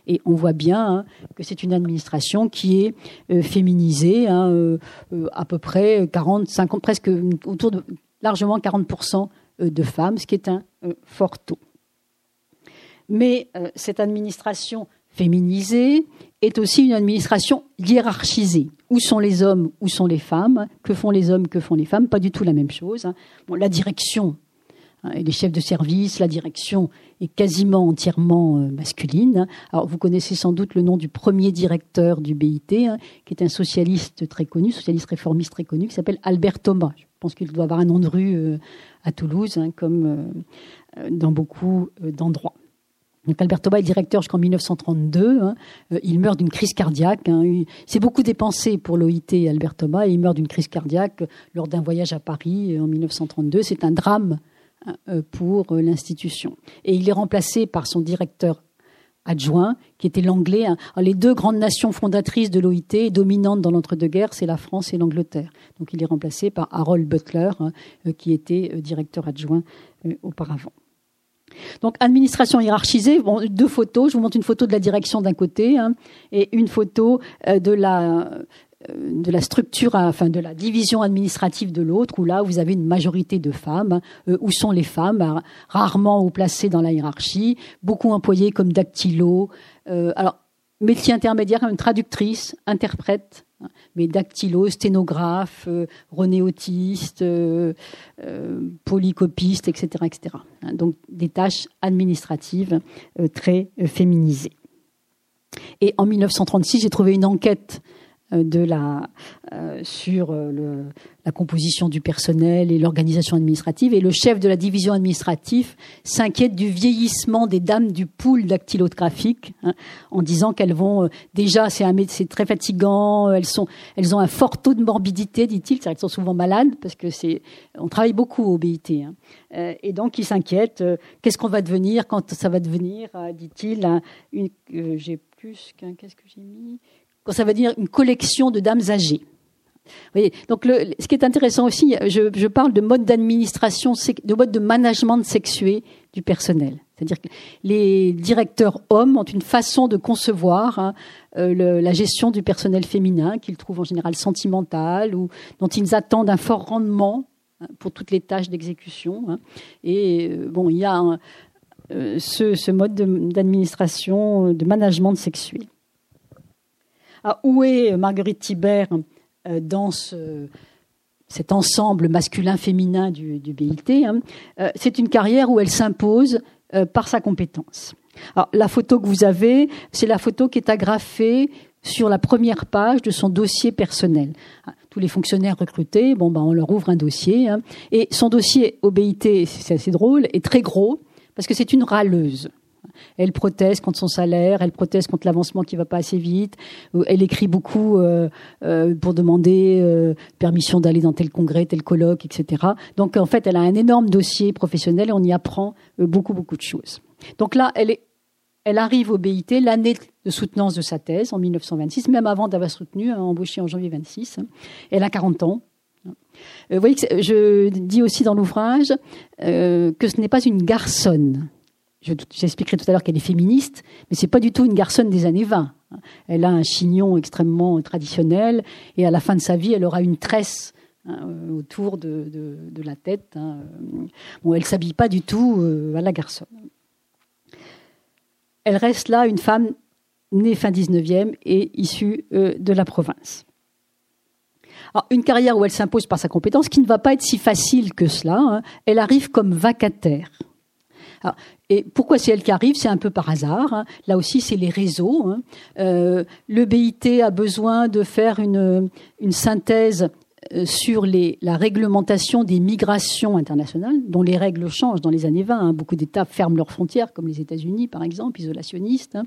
Et on voit bien hein, que c'est une administration qui est euh, féminisée, à peu près 40, 50, presque autour de largement 40% de femmes, ce qui est un fort taux. Mais cette administration féminisée est aussi une administration hiérarchisée. Où sont les hommes, où sont les femmes? Que font les hommes, que font les femmes? Pas du tout la même chose. Hein. La direction hein, et les chefs de service, la direction est quasiment entièrement euh, masculine. Hein. Vous connaissez sans doute le nom du premier directeur du BIT, qui est un socialiste très connu, socialiste réformiste très connu, qui s'appelle Albert Thomas. Je pense qu'il doit avoir un nom de rue euh, à Toulouse, comme euh, dans beaucoup d'endroits. Albert Thomas est directeur jusqu'en 1932. Hein. Euh, il meurt d'une crise cardiaque. Hein. C'est beaucoup dépensé pour l'OIT Albert Thomas et il meurt d'une crise cardiaque lors d'un voyage à Paris euh, en 1932. C'est un drame hein, euh, pour l'institution. Et il est remplacé par son directeur adjoint, qui était l'anglais. Les deux grandes nations fondatrices de l'OIT, dominantes dans l'entre-deux-guerres, c'est la France et l'Angleterre. Donc il est remplacé par Harold Butler, qui était directeur adjoint auparavant. Donc administration hiérarchisée, deux photos. Je vous montre une photo de la direction d'un côté hein, et une photo euh, de la euh, de la structure, enfin de la division administrative de l'autre, où là vous avez une majorité de femmes. Hein. Euh, où sont les femmes? Rarement placées dans la hiérarchie, beaucoup employées comme dactylo. alors métier intermédiaire, traductrice, interprète, mais dactylo, sténographe, euh, euh, euh, polycopiste, etc., etc. Hein, donc des tâches administratives très féminisées. Et en 1936, j'ai trouvé une enquête de la, sur le, la composition du personnel et l'organisation administrative. Et le chef de la division administrative s'inquiète du vieillissement des dames du pool dactylographique, hein, en disant qu'elles vont euh, déjà, c'est, très fatigant, elles sont, elles ont un fort taux de morbidité, dit-il, elles sont souvent malades parce que c'est, on travaille beaucoup au BIT. Hein. Euh, et donc il s'inquiète, euh, qu'est-ce qu'on va devenir quand ça va devenir, dit-il, une, j'ai plus qu'un, qu'est-ce que j'ai mis, quand ça va devenir une collection de dames âgées donc ce qui est intéressant aussi, je, parle de mode d'administration, de mode de management sexué du personnel. C'est-à-dire que les directeurs hommes ont une façon de concevoir hein, euh, la gestion du personnel féminin qu'ils trouvent en général sentimental ou dont ils attendent un fort rendement hein, pour toutes les tâches d'exécution. Hein. Et euh, bon, il y a euh, ce, mode d'administration, de, management sexuel. Ah, où est Marguerite Thibert dans cet ensemble masculin-féminin du, du, BIT C'est une carrière où elle s'impose euh, par sa compétence. La photo que vous avez, c'est la photo qui est agrafée sur la première page de son dossier personnel. Ah, tous les fonctionnaires recrutés, bon, ben, on leur ouvre un dossier. Hein. et son dossier au BIT, c'est assez drôle, est très gros, parce que c'est une râleuse. Elle proteste contre son salaire, elle proteste contre l'avancement qui va pas assez vite. Elle écrit beaucoup euh, euh, pour demander euh, permission d'aller dans tel congrès, tel colloque, etc. Donc en fait, elle a un énorme dossier professionnel et on y apprend beaucoup beaucoup de choses. Donc là, elle elle arrive au BIT l'année de soutenance de sa thèse en 1926, même avant d'avoir soutenu, hein, embauché en janvier 26. Elle a 40 ans. Vous voyez que je dis aussi dans l'ouvrage que ce n'est pas une garçonne J'expliquerai tout à l'heure qu'elle est féministe, mais c'est pas du tout une garçonne des années 20. Elle a un chignon extrêmement traditionnel et à la fin de sa vie, elle aura une tresse hein, autour de, la tête. Hein. Bon, elle s'habille pas du tout euh, à la garçonne. Elle reste là une femme née fin 19e et issue euh, de la province. Alors, une carrière où elle s'impose par sa compétence, qui ne va pas être si facile que cela. Hein. Elle arrive comme vacataire. Et pourquoi c'est elle qui arrive? C'est un peu par hasard. Hein. Là aussi, c'est les réseaux. Hein. Euh, le BIT a besoin de faire une, une synthèse euh, sur les, la réglementation des migrations internationales, dont les règles changent dans les années 20. Hein. Beaucoup d'États ferment leurs frontières, comme les États-Unis, par exemple, isolationnistes.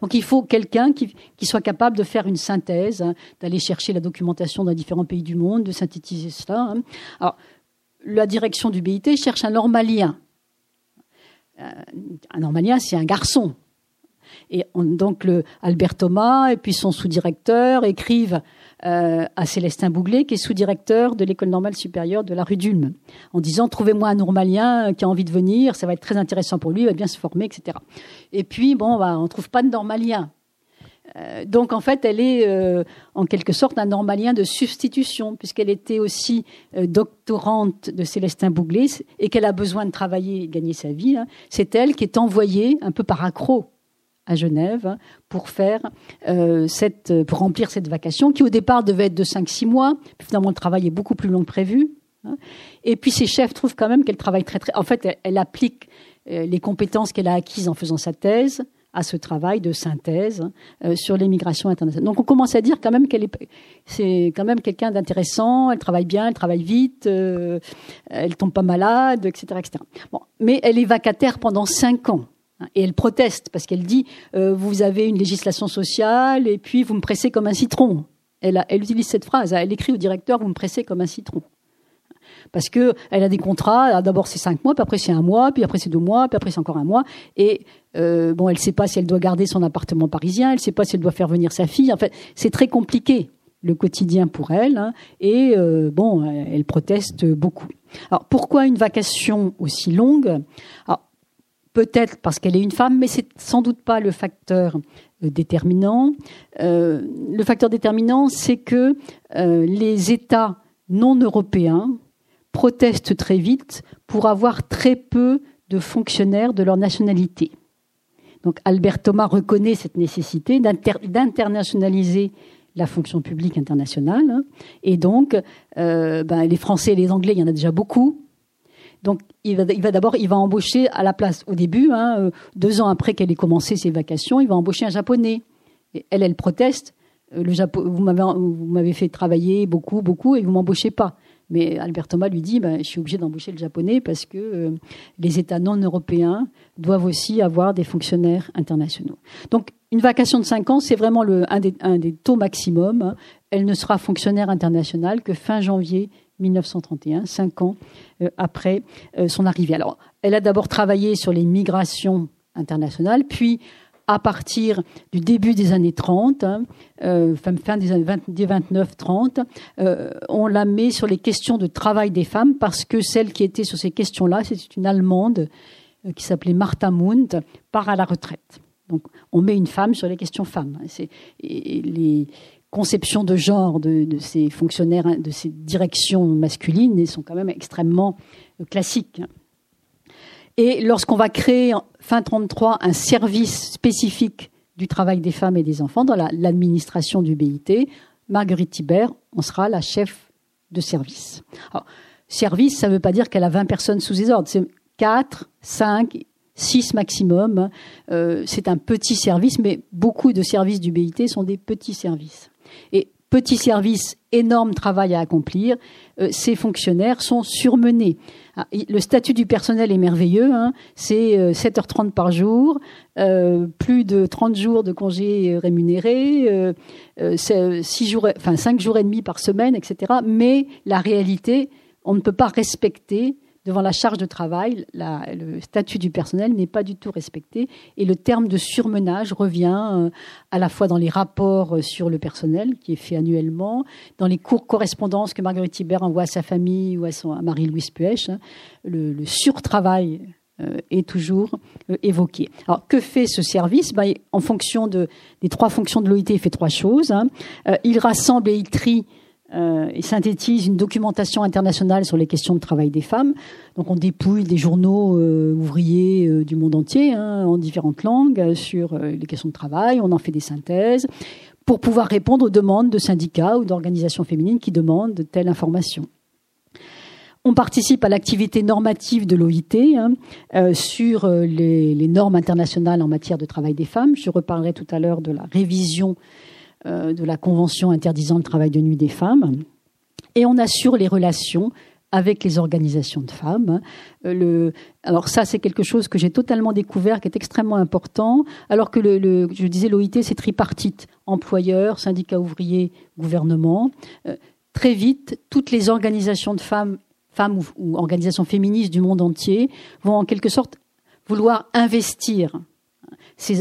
Donc il faut quelqu'un qui, qui, soit capable de faire une synthèse, d'aller chercher la documentation dans différents pays du monde, de synthétiser cela. Alors, la direction du BIT cherche un normalien un normalien, c'est un garçon. Et donc le Albert Thomas et puis son sous-directeur écrivent euh, à Célestin Bouglet, qui est sous-directeur de l'école normale supérieure de la rue d'Ulm, en disant trouvez-moi un normalien qui a envie de venir, ça va être très intéressant pour lui, il va bien se former, etc. Et puis bon, bah, on trouve pas de normalien. Euh, donc en fait, elle est euh, en quelque sorte un normalien de substitution, puisqu'elle était aussi euh, doctorante de Célestin Bouglet et qu'elle a besoin de travailler et gagner sa vie. Hein. C'est elle qui est envoyée un peu par accro à Genève hein, pour faire cette, pour remplir cette vacation qui au départ devait être de 5-6 mois. Puis finalement, le travail est beaucoup plus long que prévu. Hein. Et puis ses chefs trouvent quand même qu'elle travaille très très. En fait, elle applique les compétences qu'elle a acquises en faisant sa thèse à ce travail de synthèse euh, sur l'immigration internationale. Donc on commence à dire quand même qu'elle est, c'est quand même quelqu'un d'intéressant. Elle travaille bien, elle travaille vite, euh, elle tombe pas malade, etc., etc. Bon, mais elle est vacataire pendant cinq ans. Hein, et elle proteste parce qu'elle dit euh, vous avez une législation sociale et puis vous me pressez comme un citron. Elle, elle utilise cette phrase. Elle écrit au directeur vous me pressez comme un citron parce que elle a des contrats. D'abord c'est cinq mois, puis après c'est un mois, puis après c'est deux mois, puis après c'est encore un mois. Et euh, bon, elle ne sait pas si elle doit garder son appartement parisien, elle ne sait pas si elle doit faire venir sa fille. En fait, c'est très compliqué le quotidien pour elle. Hein, et euh, bon, elle proteste beaucoup. Alors pourquoi une vacation aussi longue? Peut-être parce qu'elle est une femme, mais c'est sans doute pas le facteur euh, déterminant. le facteur déterminant, c'est que les États non européens protestent très vite pour avoir très peu de fonctionnaires de leur nationalité. Donc Albert Thomas reconnaît cette nécessité d'internationaliser la fonction publique internationale. Hein. et donc, euh, ben, les Français et les Anglais, il y en a déjà beaucoup. Donc, il va, d'abord, il va embaucher à la place, au début, hein, euh, deux ans après qu'elle ait commencé ses vacations, il va embaucher un Japonais. Et elle, elle proteste. Euh, vous m'avez fait travailler beaucoup, beaucoup, et vous m'embauchez pas. Mais Albert Thomas lui dit, ben, je suis obligé d'embaucher le japonais parce que euh, les États non européens doivent aussi avoir des fonctionnaires internationaux. Donc, une vacation de 5 ans, c'est vraiment un, des, taux maximum. Hein. Elle ne sera fonctionnaire internationale que fin janvier 1931, cinq ans euh, après euh, son arrivée. Alors, elle a d'abord travaillé sur les migrations internationales, puis à partir du début des années 30, hein, euh, fin, des années 29-30, euh, on la met sur les questions de travail des femmes parce que celle qui était sur ces questions-là, c'est une Allemande qui s'appelait Martha Mund, part à la retraite. Donc, on met une femme sur les questions femmes. Les conceptions de genre de, ces fonctionnaires, de ces directions masculines, sont quand même extrêmement classiques. Et lorsqu'on va créer, fin 33, un service spécifique du travail des femmes et des enfants dans l'administration du BIT, Marguerite Thibert en sera la chef de service. Alors, service, ça ne veut pas dire qu'elle a 20 personnes sous ses ordres. C'est 4, 5, 6 maximum. Euh, c'est un petit service, mais beaucoup de services du BIT sont des petits services. Et petit service, énorme travail à accomplir, euh, ces fonctionnaires sont surmenés. Ah, le statut du personnel est merveilleux, hein. c'est 7h30 euh, par jour, plus de 30 jours de congés rémunérés, 6 jours, enfin 5 jours et demi par semaine, etc. Mais la réalité, on ne peut pas respecter devant la charge de travail, le statut du personnel n'est pas du tout respecté et le terme de surmenage revient euh, à la fois dans les rapports euh, sur le personnel qui est fait annuellement, dans les cours correspondances que Marguerite Thibert envoie à sa famille ou à, son, Marie-Louise Puech, hein, le, surtravail euh, est toujours évoqué. Alors, que fait ce service? Ben, En fonction de, des trois fonctions de l'OIT, il fait trois choses. Hein. il rassemble et il trie euh, et synthétise une documentation internationale sur les questions de travail des femmes. Donc on dépouille des journaux euh, ouvriers euh, du monde entier hein, en différentes langues sur les questions de travail, on en fait des synthèses pour pouvoir répondre aux demandes de syndicats ou d'organisations féminines qui demandent telle information. On participe à l'activité normative de l'OIT hein, sur les, normes internationales en matière de travail des femmes. Je reparlerai tout à l'heure de la révision euh, de la Convention interdisant le travail de nuit des femmes. Et on assure les relations avec les organisations de femmes. Euh, alors ça, c'est quelque chose que j'ai totalement découvert, qui est extrêmement important, alors que le, je disais l'OIT, c'est tripartite, employeurs, syndicats ouvriers, gouvernement. Euh, très vite, toutes les organisations de femmes, femmes ou, organisations féministes du monde entier vont en quelque sorte vouloir investir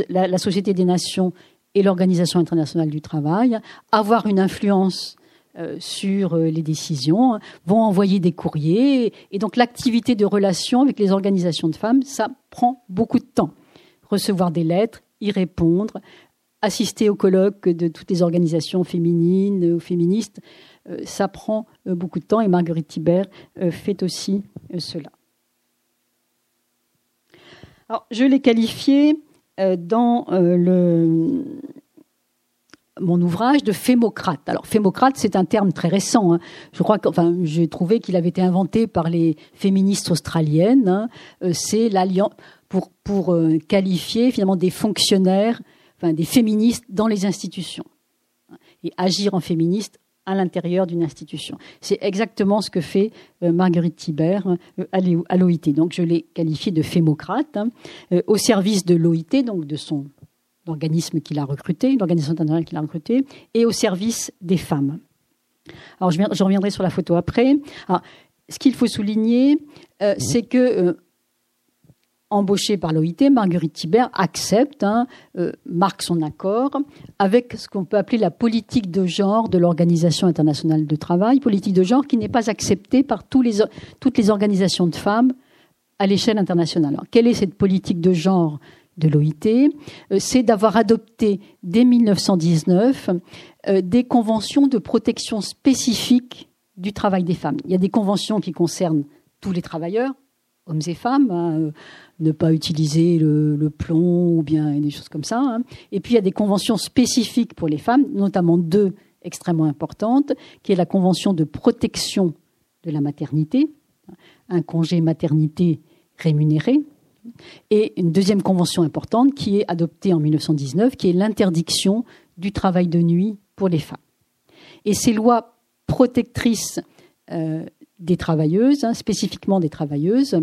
la Société des Nations et l'Organisation internationale du travail, avoir une influence euh, sur euh, les décisions, vont envoyer des courriers. Et donc l'activité de relation avec les organisations de femmes, ça prend beaucoup de temps. Recevoir des lettres, y répondre, assister au colloque de toutes les organisations féminines ou féministes, euh, ça prend beaucoup de temps et Marguerite Thibert fait aussi cela. Alors, je l'ai qualifié dans euh, mon ouvrage de fémocrate. Alors fémocrate, c'est un terme très récent. Hein. Je crois que, enfin, j'ai trouvé qu'il avait été inventé par les féministes australiennes. Hein. Euh, c'est l'alliance pour pour qualifier finalement des fonctionnaires, enfin des féministes dans les institutions. Et agir en féministe à l'intérieur d'une institution. C'est exactement ce que fait euh, Marguerite Thibert euh, à l'OIT. Donc je l'ai qualifié de fémocrate, hein, euh, au service de l'OIT, donc de son organisme qu'il a recruté, l'organisation internationale qu'il a recruté, et au service des femmes. Alors je, reviendrai sur la photo après. Ce qu'il faut souligner, c'est que embauchée par l'OIT, Marguerite Thibert accepte, hein, euh, marque son accord avec ce qu'on peut appeler la politique de genre de l'Organisation internationale de travail, politique de genre qui n'est pas acceptée par toutes les organisations de femmes à l'échelle internationale. Quelle est cette politique de genre de l'OIT euh, C'est d'avoir adopté dès 1919 euh, des conventions de protection spécifiques du travail des femmes. Il y a des conventions qui concernent tous les travailleurs, hommes et femmes, hein, ne pas utiliser le, plomb ou bien des choses comme ça. Hein. Et puis il y a des conventions spécifiques pour les femmes, notamment deux extrêmement importantes, qui est la convention de protection de la maternité, un congé maternité rémunéré, et une deuxième convention importante qui est adoptée en 1919, qui est l'interdiction du travail de nuit pour les femmes. Et ces lois protectrices euh, des travailleuses, hein, spécifiquement des travailleuses,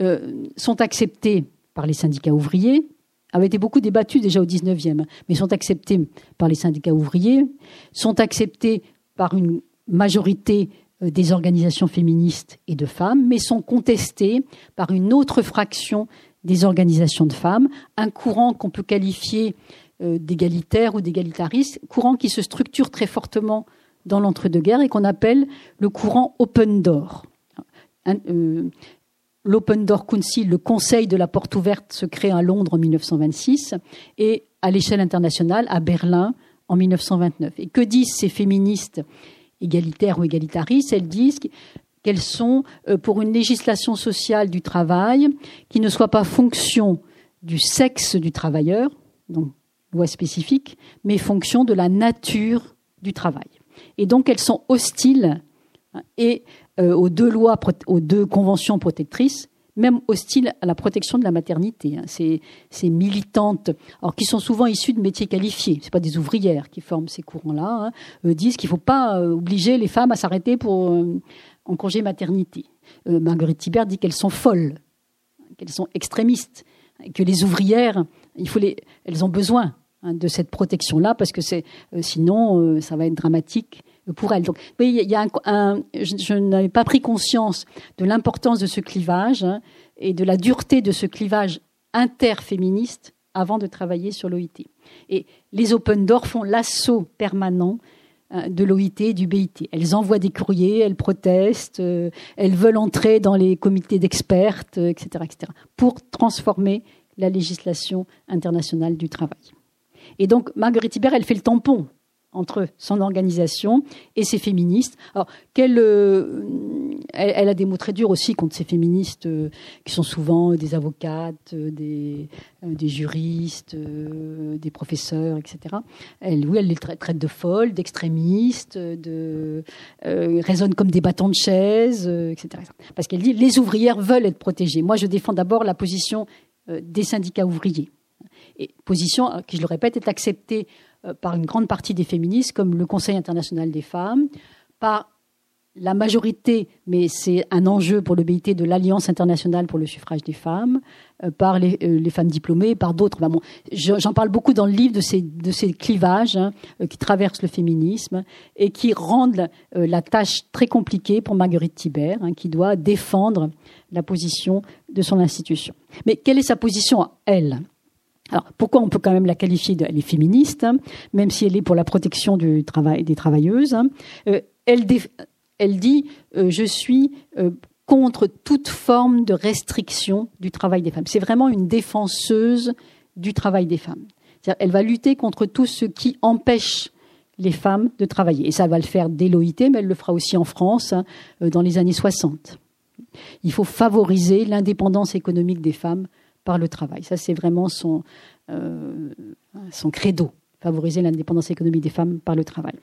euh, sont acceptées par les syndicats ouvriers, avaient été beaucoup débattues déjà au 19e, mais sont acceptées par les syndicats ouvriers, sont acceptées par une majorité euh, des organisations féministes et de femmes, mais sont contestées par une autre fraction des organisations de femmes, un courant qu'on peut qualifier euh, d'égalitaire ou d'égalitariste, courant qui se structure très fortement dans l'entre-deux-guerres et qu'on appelle le courant open door. Euh, l'Open Door Council, le Conseil de la porte ouverte, se crée à Londres en 1926 et à l'échelle internationale à Berlin en 1929. Et que disent ces féministes égalitaires ou égalitaristes? Elles disent qu'elles sont euh, pour une législation sociale du travail qui ne soit pas fonction du sexe du travailleur, donc loi spécifique, mais fonction de la nature du travail. Et donc elles sont hostiles hein, euh, aux deux lois, aux deux conventions protectrices, même hostiles à la protection de la maternité. Hein. Ces, militantes, alors qui sont souvent issues de métiers qualifiés, c'est pas des ouvrières qui forment ces courants-là, hein, euh, disent qu'il ne faut pas euh, obliger les femmes à s'arrêter pour en congé maternité. Marguerite Thibert dit qu'elles sont folles, qu'elles sont extrémistes, que les ouvrières, elles ont besoin Hein, de cette protection-là, parce que euh, sinon euh, ça va être dramatique pour elles. Donc, il y a un, je, n'avais pas pris conscience de l'importance de ce clivage hein, et de la dureté de ce clivage interféministe avant de travailler sur l'OIT. Et les Open Doors font l'assaut permanent hein, de l'OIT et du BIT. Elles envoient des courriers, elles protestent, euh, elles veulent entrer dans les comités d'experts, etc., etc., pour transformer la législation internationale du travail. Et donc, Marguerite Hibert, elle fait le tampon entre son organisation et ses féministes. Alors, qu'elle, euh, elle, a des mots très durs aussi contre ces féministes euh, qui sont souvent des avocates, euh, des, juristes, des professeurs, etc. Elle, oui, elle les traite, de folles, d'extrémistes, de raisonnent comme des bâtons de chaise, etc., Parce qu'elle dit les ouvrières veulent être protégées. Moi, je défends d'abord la position des syndicats ouvriers et position euh, qui, je le répète, est acceptée euh, par une grande partie des féministes, comme le Conseil international des femmes, par la majorité, mais c'est un enjeu pour le BIT de l'Alliance internationale pour le suffrage des femmes, euh, par les, femmes diplômées, par d'autres. bon, J'en parle beaucoup dans le livre de ces, de ces clivages hein, qui traversent le féminisme et qui rendent la tâche très compliquée pour Marguerite Thibert, hein, qui doit défendre la position de son institution. Mais quelle est sa position elle? Alors, pourquoi on peut quand même la qualifier de, elle est féministe, hein, même si elle est pour la protection du travail des travailleuses. Hein. Euh, elle, elle, dit euh, je suis euh, contre toute forme de restriction du travail des femmes. C'est vraiment une défenseuse du travail des femmes. Elle va lutter contre tout ce qui empêche les femmes de travailler. Et ça va le faire dès l'OIT, mais elle le fera aussi en France hein, dans les années 60. Il faut favoriser l'indépendance économique des femmes par le travail. Ça, c'est vraiment son, euh, son credo, favoriser l'indépendance économique des femmes par le travail.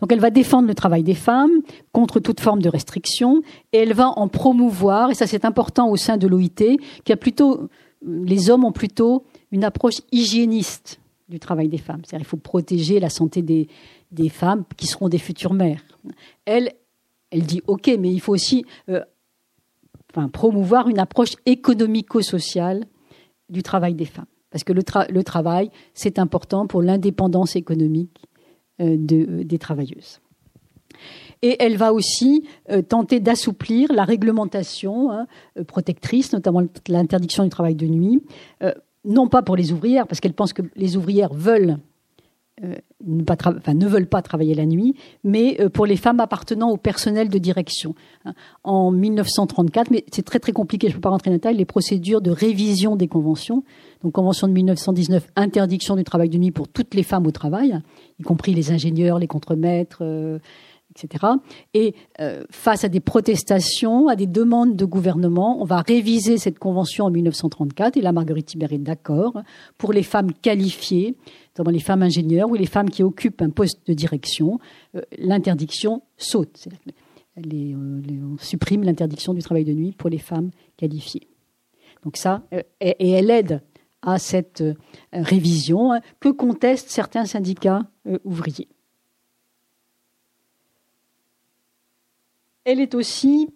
Donc elle va défendre le travail des femmes contre toute forme de restriction et elle va en promouvoir, et ça c'est important au sein de l'OIT, qui plutôt, les hommes ont plutôt une approche hygiéniste du travail des femmes. C'est-à-dire qu'il faut protéger la santé des, des, femmes qui seront des futures mères. Elle, elle dit OK, mais il faut aussi euh, promouvoir une approche économico-sociale du travail des femmes. Parce que le, travail, c'est important pour l'indépendance économique euh, euh, des travailleuses. Et elle va aussi euh, tenter d'assouplir la réglementation hein, protectrice, notamment l'interdiction du travail de nuit, non pas pour les ouvrières, parce qu'elle pense que les ouvrières veulent ne, veulent pas travailler la nuit, mais euh, pour les femmes appartenant au personnel de direction. Hein. En 1934, mais c'est très très compliqué, je ne peux pas rentrer dans les détails, les procédures de révision des conventions. Donc convention de 1919, interdiction du travail de nuit pour toutes les femmes au travail, y compris les ingénieurs, les contremaîtres, euh, etc. Et face à des protestations, à des demandes de gouvernement, on va réviser cette convention en 1934, et là Marguerite Thibert est d'accord, pour les femmes qualifiées notamment les femmes ingénieures ou les femmes qui occupent un poste de direction, euh, l'interdiction saute. Euh, on supprime l'interdiction du travail de nuit pour les femmes qualifiées. Donc ça, euh, et, elle aide à cette révision hein, que contestent certains syndicats ouvriers. Elle est aussi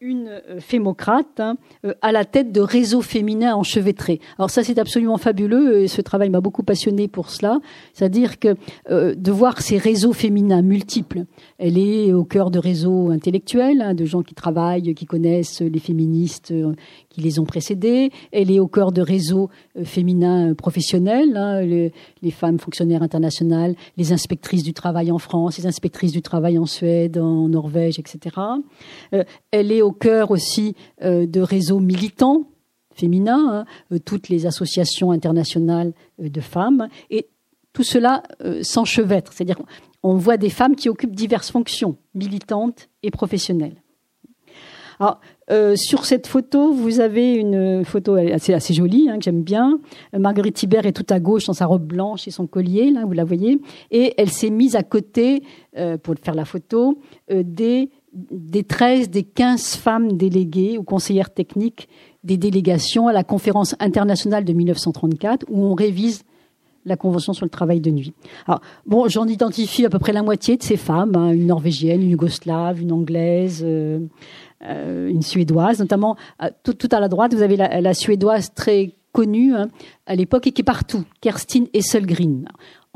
une euh, fémocrate hein, euh, à la tête de réseaux féminins enchevêtrés. Alors ça c'est absolument fabuleux et ce travail m'a beaucoup passionné pour cela, c'est-à-dire que de voir ces réseaux féminins multiples. Elle est au cœur de réseaux intellectuels, hein, de gens qui travaillent, qui connaissent les féministes qui les ont précédés. Elle est au cœur de réseaux féminins professionnels, hein, les, femmes fonctionnaires internationales, les inspectrices du travail en France, les inspectrices du travail en Suède, en Norvège, etc elle est au cœur aussi de réseaux militants féminins, hein, toutes les associations internationales de femmes, et tout cela s'enchevêtre, c'est-à-dire on voit des femmes qui occupent diverses fonctions, militantes et professionnelles. Alors, euh, sur cette photo, vous avez une photo assez, jolie, hein, que j'aime bien. Euh, Marguerite Thibert est tout à gauche dans sa robe blanche et son collier, là, vous la voyez. Et elle s'est mise à côté, euh, pour faire la photo, des, des 13, des 15 femmes déléguées ou conseillères techniques des délégations à la conférence internationale de 1934, où on révise la Convention sur le travail de nuit. Bon, j'en identifie à peu près la moitié de ces femmes, hein, une norvégienne, une yougoslave, une anglaise, euh, une suédoise, notamment euh, tout, à la droite, vous avez la, suédoise très connue hein, à l'époque et qui est partout, Kerstin Esselgren,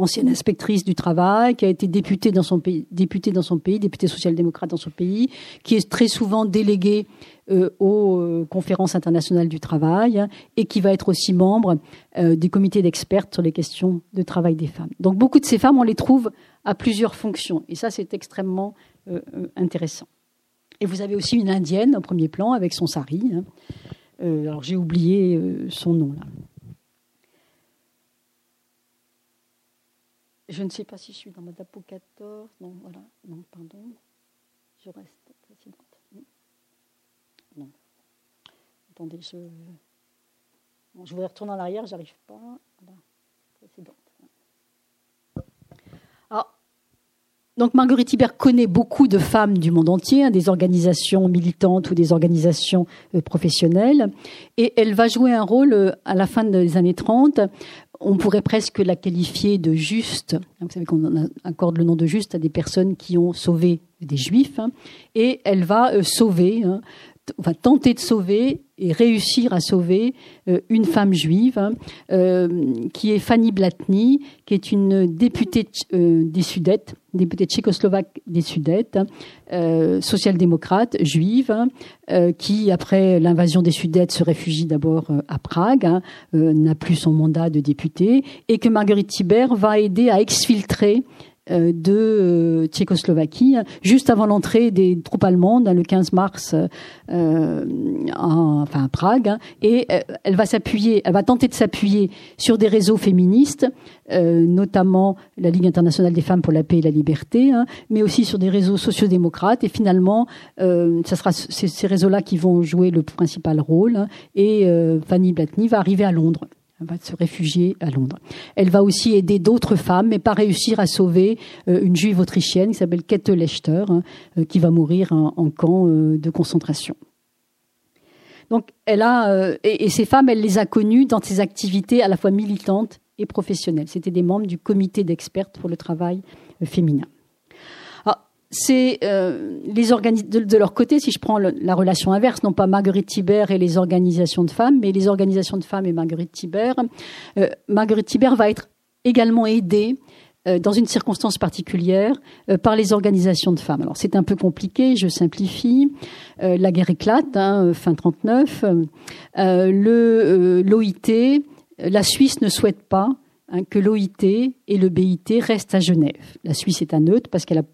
ancienne inspectrice du travail, qui a été députée dans son pays, députée social-démocrate dans son pays, qui est très souvent déléguée euh, aux conférences internationales du travail et qui va être aussi membre des comités d'experts sur les questions de travail des femmes. Donc beaucoup de ces femmes, on les trouve à plusieurs fonctions et ça c'est extrêmement intéressant. Et vous avez aussi une indienne au premier plan avec son sari. Hein. Euh, alors j'ai oublié euh, son nom là. Je ne sais pas si je suis dans ma DAPO 14. Non, voilà. Non, pardon. Je reste précédente. Non. Attendez, je. Bon, je voudrais retourner en arrière, j'arrive pas. Voilà. Précédente. Alors, donc Marguerite Hibert connaît beaucoup de femmes du monde entier, hein, des organisations militantes ou des organisations euh, professionnelles, et elle va jouer un rôle euh, à la fin des années 30. On pourrait presque la qualifier de juste. Vous savez qu'on accorde le nom de juste à des personnes qui ont sauvé des juifs, hein, et elle va euh, sauver hein, enfin, tenter de sauver et réussir à sauver euh, une femme juive, hein, euh, qui est Fanny Blatny, qui est une députée euh, des Sudètes, députée tchécoslovaque des Sudètes, hein, social-démocrate, juive, hein, qui, après l'invasion des Sudètes, se réfugie d'abord à Prague, n'a plus son mandat de députée, et que Marguerite Thibert va aider à exfiltrer de euh, Tchécoslovaquie, juste avant l'entrée des troupes allemandes, hein, le 15 mars, euh, enfin à Prague, hein, et elle va s'appuyer, elle va tenter de s'appuyer sur des réseaux féministes, notamment la Ligue internationale des femmes pour la paix et la liberté, hein, mais aussi sur des réseaux sociodémocrates. Et finalement, ce sera ces réseaux-là qui vont jouer le principal rôle. et Fanny Blatny va arriver à Londres. Elle va se réfugier à Londres. Elle va aussi aider d'autres femmes, mais pas réussir à sauver euh, une juive autrichienne qui s'appelle Kette Lechter, hein, euh, qui va mourir en, camp euh, de concentration. Donc, elle a et, ces femmes, elle les a connues dans ses activités à la fois militantes et professionnelles. C'était des membres du comité d'experts pour le travail féminin c'est euh, les de, de, leur côté, si je prends la relation inverse, non pas Marguerite Thibert et les organisations de femmes, mais les organisations de femmes et Marguerite Thibert, euh, Marguerite Thibert va être également aidée euh, dans une circonstance particulière euh, par les organisations de femmes. Alors c'est un peu compliqué, je simplifie. Euh, la guerre éclate, hein, fin 39. le l'OIT, la Suisse ne souhaite pas hein, que l'OIT et le BIT restent à Genève. La Suisse est un neutre parce qu'elle a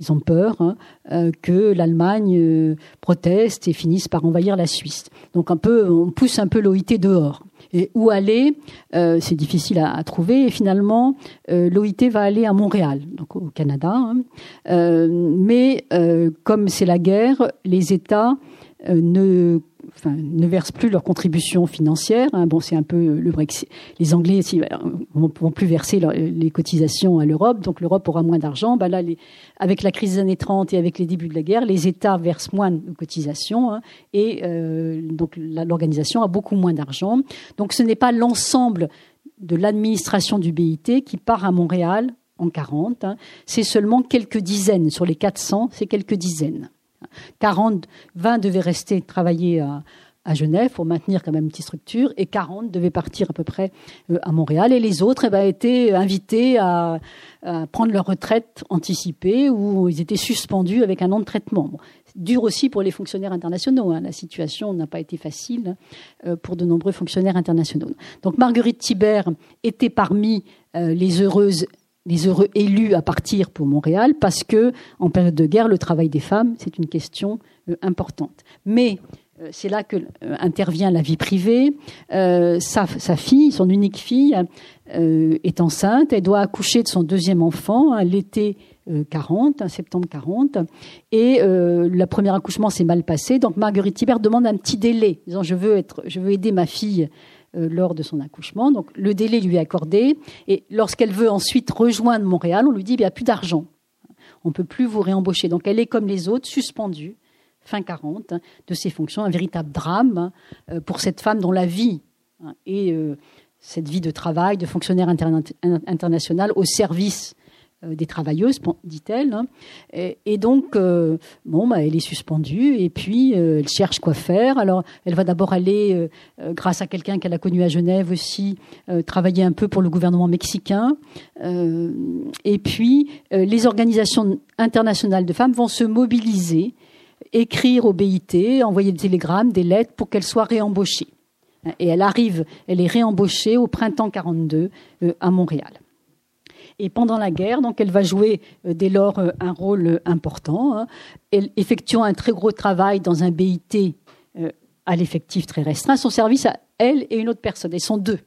ils ont peur hein, euh, que l'Allemagne euh, proteste et finisse par envahir la Suisse. Donc un peu, on pousse un peu l'OIT dehors. Et où aller euh, C'est difficile à, trouver. Et finalement, l'OIT va aller à Montréal, donc au Canada. Hein. mais comme c'est la guerre, les États ne ne versent plus leurs contributions financières. Hein. Bon, c'est un peu le Brexit. Les Anglais ne vont, plus verser les cotisations à l'Europe, donc l'Europe aura moins d'argent. Ben là, avec la crise des années 30 et avec les débuts de la guerre, les États versent moins de cotisations hein, et euh, donc l'organisation a beaucoup moins d'argent. Donc ce n'est pas l'ensemble de l'administration du BIT qui part à Montréal en 40. Hein. C'est seulement quelques dizaines sur les 400, c'est quelques dizaines. 40, 20 devaient rester travailler à, Genève pour maintenir quand même une petite structure, et 40 devaient partir à peu près euh, à Montréal, et les autres eh ben, étaient invités à, prendre leur retraite anticipée ou ils étaient suspendus avec un an de traitement. dur aussi pour les fonctionnaires internationaux. Hein. La situation n'a pas été facile euh, pour de nombreux fonctionnaires internationaux. Donc Marguerite Thibert était parmi euh, les heureuses les heureux élus à partir pour Montréal parce que en période de guerre, le travail des femmes, c'est une question euh, importante. Mais euh, c'est là que euh, intervient la vie privée. Sa, fille, son unique fille, est enceinte. Elle doit accoucher de son deuxième enfant l'été 40, hein, septembre 40. Et le premier accouchement s'est mal passé. Donc Marguerite Thibert demande un petit délai, disant je veux être, je veux aider ma fille euh, lors de son accouchement. Donc le délai lui est accordé et lorsqu'elle veut ensuite rejoindre Montréal, on lui dit il n'y a plus d'argent, on ne peut plus vous réembaucher. Donc elle est comme les autres, suspendue, fin 40, hein, de ses fonctions, un véritable drame hein, euh, pour cette femme dont la vie hein, et euh, cette vie de travail, de fonctionnaire international au service euh, des travailleuses, dit-elle. Hein. Et, donc, euh, bon, bah, elle est suspendue et puis euh, elle cherche quoi faire. Alors, elle va d'abord aller, grâce à quelqu'un qu'elle a connu à Genève aussi, travailler un peu pour le gouvernement mexicain. et puis, les organisations internationales de femmes vont se mobiliser, écrire au BIT, envoyer des télégrammes, des lettres pour qu'elle soit réembauchée. Et elle arrive, elle est réembauchée au printemps 42 à Montréal. Et pendant la guerre, donc, elle va jouer euh, dès lors euh, un rôle euh, important. Hein. Elle effectuant un très gros travail dans un BIT à l'effectif très restreint. Son service à elle et une autre personne. Elles sont deux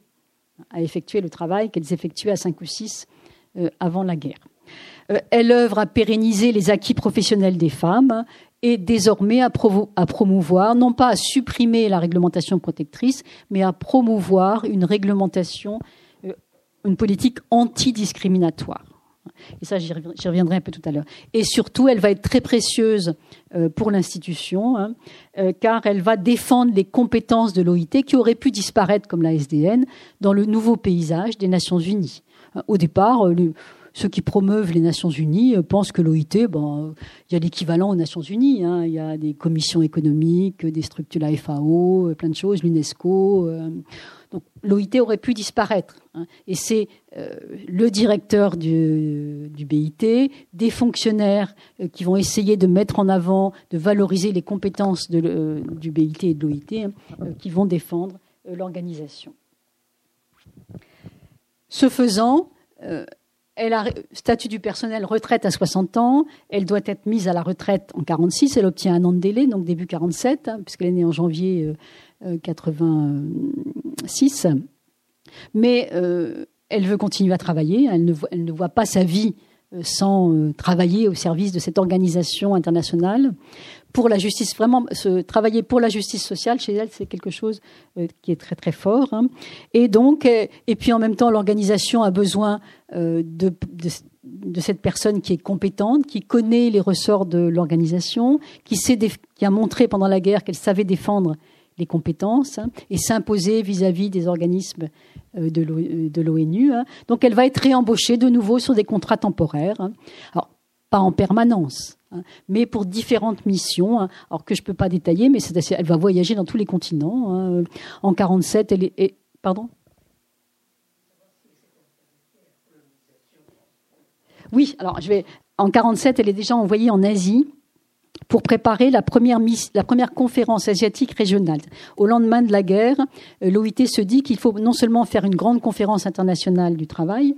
à effectuer le travail qu'elles effectuaient à cinq ou six avant la guerre. Elle œuvre à pérenniser les acquis professionnels des femmes et désormais à, à, promouvoir, non pas à supprimer la réglementation protectrice, mais à promouvoir une réglementation une politique antidiscriminatoire. Et ça, j'y reviendrai un peu tout à l'heure. Et surtout, elle va être très précieuse euh, pour l'institution, hein, euh, car elle va défendre les compétences de l'OIT qui auraient pu disparaître, comme la SDN, dans le nouveau paysage des Nations Unies. Au départ, euh, ceux qui promeuvent les Nations Unies pensent que l'OIT, bon, il y a l'équivalent aux Nations Unies. Hein. il y a des commissions économiques, des structures, la FAO, plein de choses, l'UNESCO. Donc l'OIT aurait pu disparaître. Hein. Et c'est euh, le directeur du, BIT, des fonctionnaires euh, qui vont essayer de mettre en avant, de valoriser les compétences euh, du BIT et de l'OIT, hein, qui vont défendre l'organisation. Ce faisant, elle a statut du personnel retraite à 60 ans, elle doit être mise à la retraite en 46, elle obtient un an de délai, donc début 47, hein, puisqu'elle est née en janvier 86. Mais euh, elle veut continuer à travailler. Elle ne, voit pas sa vie euh, sans euh, travailler au service de cette organisation internationale pour la justice. Vraiment, travailler pour la justice sociale chez elle, c'est quelque chose qui est très très fort. Hein. Et donc, et puis en même temps, l'organisation a besoin de, de, de, cette personne qui est compétente, qui connaît les ressorts de l'organisation, qui, qui a montré pendant la guerre qu'elle savait défendre compétences hein, et s'imposer vis-à-vis des organismes euh, de l'ONU. Hein. Donc elle va être réembauchée de nouveau sur des contrats temporaires. Hein. Alors, pas en permanence, mais pour différentes missions, alors que je ne peux pas détailler, mais elle va voyager dans tous les continents. En 47, elle est... pardon? Oui, alors je vais... En 47, elle est déjà envoyée en Asie pour préparer la première, conférence asiatique régionale. Au lendemain de la guerre, euh, l'OIT se dit qu'il faut non seulement faire une grande conférence internationale du travail,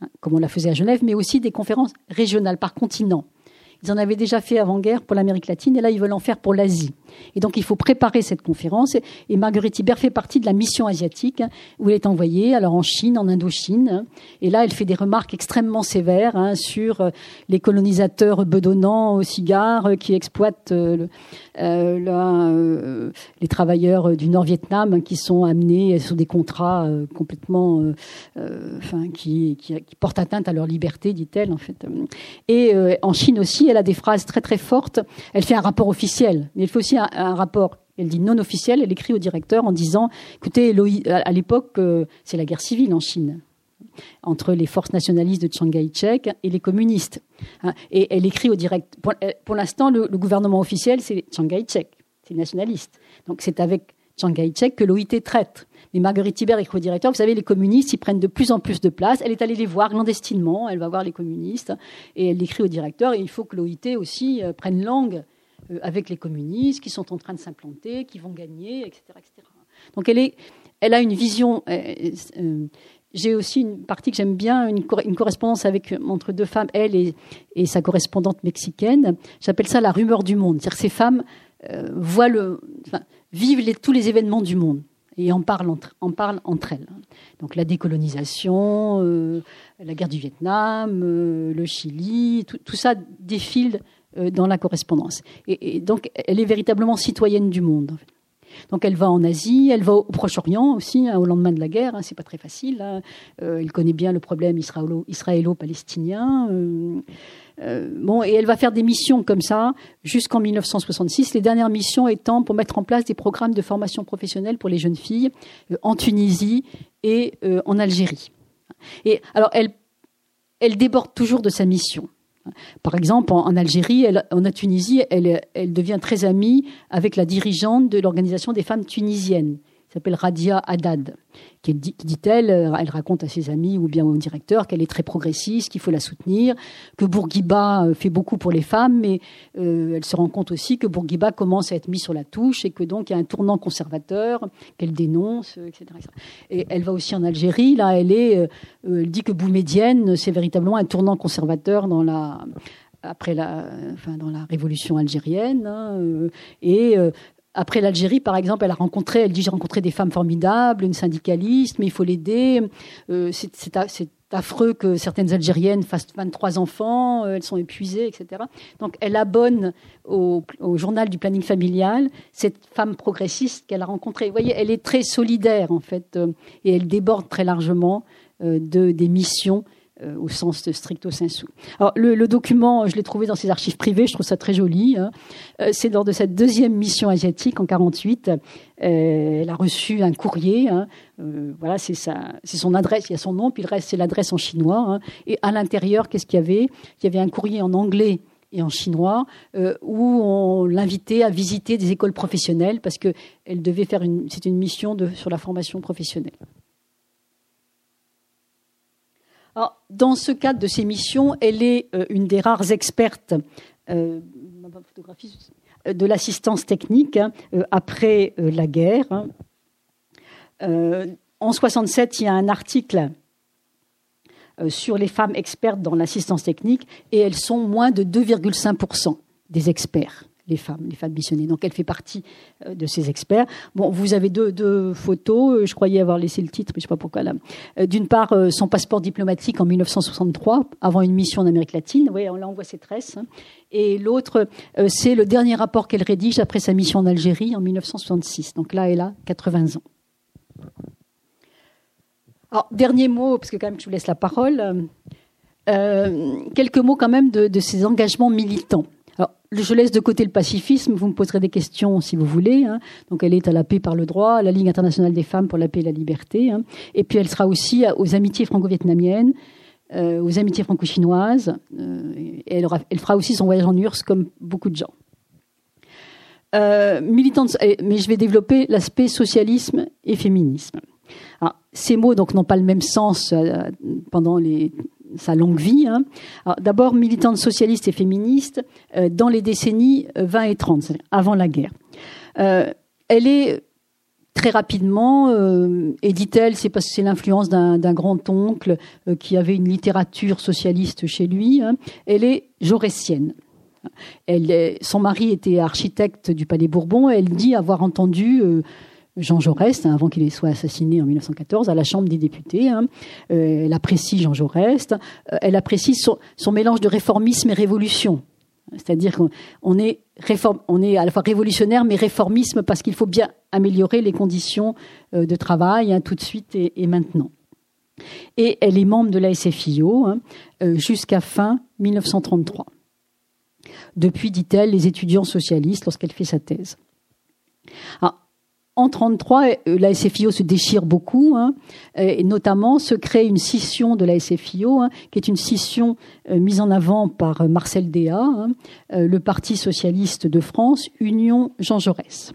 hein, comme on la faisait à Genève, mais aussi des conférences régionales par continent. Ils en avaient déjà fait avant-guerre pour l'Amérique latine et là, ils veulent en faire pour l'Asie. Et donc, il faut préparer cette conférence. Et Marguerite Hibert fait partie de la mission asiatique hein, où elle est envoyée, alors en Chine, en Indochine. Hein. Et là, elle fait des remarques extrêmement sévères hein, sur euh, les colonisateurs bedonnants aux cigares euh, qui exploitent euh, les travailleurs du Nord-Vietnam qui sont amenés sur des contrats complètement, enfin, qui, portent atteinte à leur liberté, dit-elle en fait. Et en Chine aussi, elle a des phrases très très fortes. Elle fait un rapport officiel, mais il faut aussi un, rapport elle dit non officiel, elle écrit au directeur en disant, écoutez, à l'époque, euh, c'est la guerre civile en Chine entre les forces nationalistes de Chiang Kai-shek et les communistes. Hein. et elle écrit au direct. Pour, l'instant, le, gouvernement officiel, c'est Chiang Kai-shek, c'est nationaliste. Donc c'est avec Chiang Kai-shek que l'OIT traite. Mais Marguerite Thibert écrit au directeur, vous savez, les communistes, ils prennent de plus en plus de place. Elle est allée les voir clandestinement, elle va voir les communistes, et elle écrit au directeur, et il faut que l'OIT aussi euh, prenne langue euh, avec les communistes qui sont en train de s'implanter, qui vont gagner, etc., etc. Donc elle, a une vision euh, euh, j'ai aussi une partie que j'aime bien, une, correspondance entre deux femmes, elle et, sa correspondante mexicaine. J'appelle ça la rumeur du monde. C'est-à-dire ces femmes euh, voient le, vivent tous les événements du monde et en parlent entre, elles. Donc la décolonisation, euh, la guerre du Vietnam, euh, le Chili, tout, ça défile dans la correspondance. Et, donc elle est véritablement citoyenne du monde. Donc elle va en Asie, elle va au Proche-Orient aussi, hein, au lendemain de la guerre. Hein, c'est pas très facile. Hein. Euh, elle connaît bien le problème israélo-palestinien. Euh, euh, bon, et elle va faire des missions comme ça jusqu'en 1966. Les dernières missions étant pour mettre en place des programmes de formation professionnelle pour les jeunes filles en Tunisie et en Algérie. Et alors elle déborde toujours de sa mission. Par exemple, en, Algérie, en Tunisie, elle, devient très amie avec la dirigeante de l'organisation des femmes tunisiennes, s'appelle Radia Haddad qui dit-elle, euh, elle raconte à ses amis ou bien au directeur qu'elle est très progressiste, qu'il faut la soutenir, que Bourguiba euh, fait beaucoup pour les femmes, mais euh, elle se rend compte aussi que Bourguiba commence à être mis sur la touche et que donc il y a un tournant conservateur qu'elle dénonce, etc., Et elle va aussi en Algérie, là, elle est, elle dit que Boumedienne, c'est véritablement un tournant conservateur dans la après la, enfin, dans la révolution algérienne. Hein, et après l'Algérie, par exemple, elle a rencontré, elle dit j'ai rencontré des femmes formidables, une syndicaliste, mais il faut l'aider. Euh, c'est affreux que certaines Algériennes fassent 23 enfants, euh, elles sont épuisées, etc. Donc elle abonne au, journal du planning familial cette femme progressiste qu'elle a rencontrée. Vous voyez, elle est très solidaire en fait, euh, et elle déborde très largement de, des missions au sens stricto sensu. Alors, le, document, je l'ai trouvé dans ses archives privées, je trouve ça très joli. Hein. Euh, c'est lors de cette deuxième mission asiatique en 48. Euh, elle a reçu un courrier. Hein. voilà, c'est son adresse. Il y a son nom, puis le reste c'est l'adresse en chinois. Hein. Et à l'intérieur, qu'est-ce qu'il y avait? Il y avait un courrier en anglais et en chinois, où on l'invitait à visiter des écoles professionnelles parce que elle devait faire une, c'est une mission de, sur la formation professionnelle. Dans ce cadre de ces missions, elle est euh, une des rares expertes euh, de l'assistance technique hein, euh, après la guerre. Hein. en 67, il y a un article sur les femmes expertes dans l'assistance technique et elles sont moins de 2,5% des experts les femmes, les femmes missionnées. Donc elle fait partie euh, de ces experts. Bon, vous avez deux, photos. Euh, je croyais avoir laissé le titre, mais je sais pas pourquoi là. Euh, d'une part, son passeport diplomatique en 1963, avant une mission en Amérique latine. Oui, là on voit ses tresses. Hein. Et l'autre, c'est le dernier rapport qu'elle rédige après sa mission en Algérie en 1966. Donc là, elle a 80 ans. Alors, dernier mot, parce que quand même, je vous laisse la parole. quelques mots quand même de ses engagements militants. Alors, je laisse de côté le pacifisme, vous me poserez des questions si vous voulez. Hein. Donc elle est à la paix par le droit, à la Ligue internationale des femmes pour la paix et la liberté. Hein. Et puis elle sera aussi aux amitiés franco-vietnamiennes, euh, aux amitiés franco-chinoises. Euh, et elle, fera aussi son voyage en URSS comme beaucoup de gens. Euh, militante, mais je vais développer l'aspect socialisme et féminisme. ces mots n'ont pas le même sens pendant les sa longue vie. Hein. D'abord militante socialiste et féministe euh, dans les décennies 20 et 30, avant la guerre. Euh, elle est très rapidement, euh, et dit-elle, c'est parce que c'est l'influence d'un grand-oncle qui avait une littérature socialiste chez lui. Hein. Elle est jaurétienne. Son mari était architecte du Palais Bourbon. Elle dit avoir entendu Jean Jaurès, hein, avant qu'il soit assassiné en 1914, à la Chambre des députés. Hein. Euh, elle apprécie Jean Jaurès. Euh, elle apprécie son, mélange de réformisme et révolution. C'est-à-dire qu'on est, à la fois révolutionnaire, mais réformisme parce qu'il faut bien améliorer les conditions euh, de travail hein, tout de suite et, maintenant. Et elle est membre de la SFIO jusqu'à fin 1933. Depuis, dit-elle, les étudiants socialistes lorsqu'elle fait sa thèse. Alors, en 33, euh, la SFIO se déchire beaucoup, hein, et notamment se crée une scission de la SFIO, hein, qui est une scission euh, mise en avant par euh, Marcel Déat, hein, le Parti socialiste de France, Union Jean Jaurès.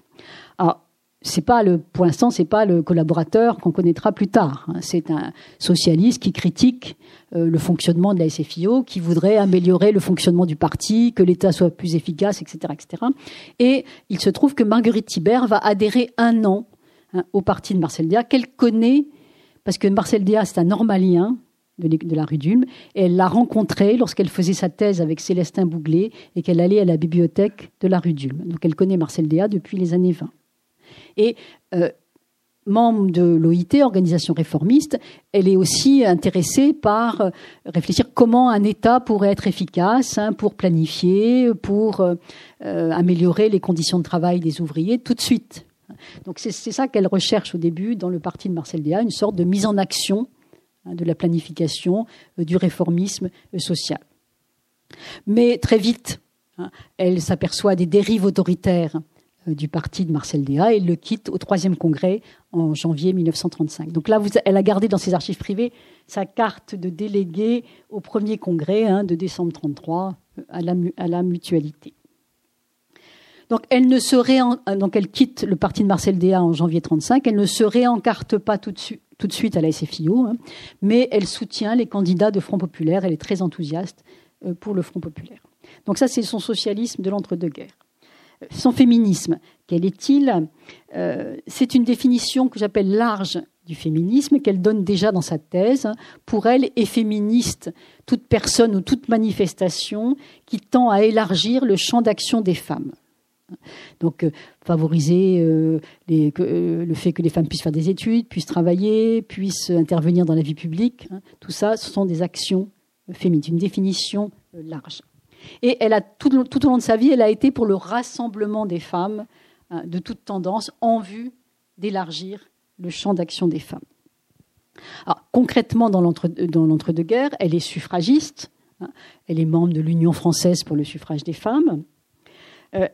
C'est pas le, pour l'instant, c'est pas le collaborateur qu'on connaîtra plus tard. Hein. C'est un socialiste qui critique euh, le fonctionnement de la SFIO, qui voudrait améliorer le fonctionnement du parti, que l'État soit plus efficace, etc., etc. Et il se trouve que Marguerite Thibert va adhérer un an hein, au parti de Marcel Déat, qu'elle connaît parce que Marcel Déat, c'est un normalien de, la rue d'Ulm, elle l'a rencontré lorsqu'elle faisait sa thèse avec Célestin Bouglet et qu'elle allait à la bibliothèque de la rue d'Ulm. Donc elle connaît Marcel Déat depuis les années 20. Et euh, membre de l'OIT, organisation réformiste, elle est aussi intéressée par euh, réfléchir comment un État pourrait être efficace hein, pour planifier, pour euh, améliorer les conditions de travail des ouvriers tout de suite. Donc c'est ça qu'elle recherche au début dans le parti de Marcel Déat, une sorte de mise en action hein, de la planification, du réformisme social. Mais très vite, hein, elle s'aperçoit des dérives autoritaires du parti de Marcel Déat et le quitte au troisième congrès en janvier 1935. Donc là, elle a gardé dans ses archives privées sa carte de délégué au premier congrès hein, de décembre 33 euh, à la, mutualité. Donc elle ne se euh, donc elle quitte le parti de Marcel Déat en janvier 35. Elle ne se réencarte pas tout de, suite, tout de suite à la SFIO, hein, mais elle soutient les candidats de Front populaire. Elle est très enthousiaste pour le Front populaire. Donc ça, c'est son socialisme de l'entre-deux-guerres. Son féminisme, quel est-il euh, C'est une définition que j'appelle large du féminisme qu'elle donne déjà dans sa thèse. Pour elle, est féministe toute personne ou toute manifestation qui tend à élargir le champ d'action des femmes. Donc, euh, favoriser euh, le fait que les femmes puissent faire des études, puissent travailler, puissent intervenir dans la vie publique. Hein. tout ça, ce sont des actions féminines, une définition large. Et elle a tout, au long de sa vie, elle a été pour le rassemblement des femmes hein, de toute tendance en vue d'élargir le champ d'action des femmes. Alors, concrètement, dans l'entre-deux-guerres, elle est suffragiste. Hein, elle est membre de l'Union française pour le suffrage des femmes. Euh,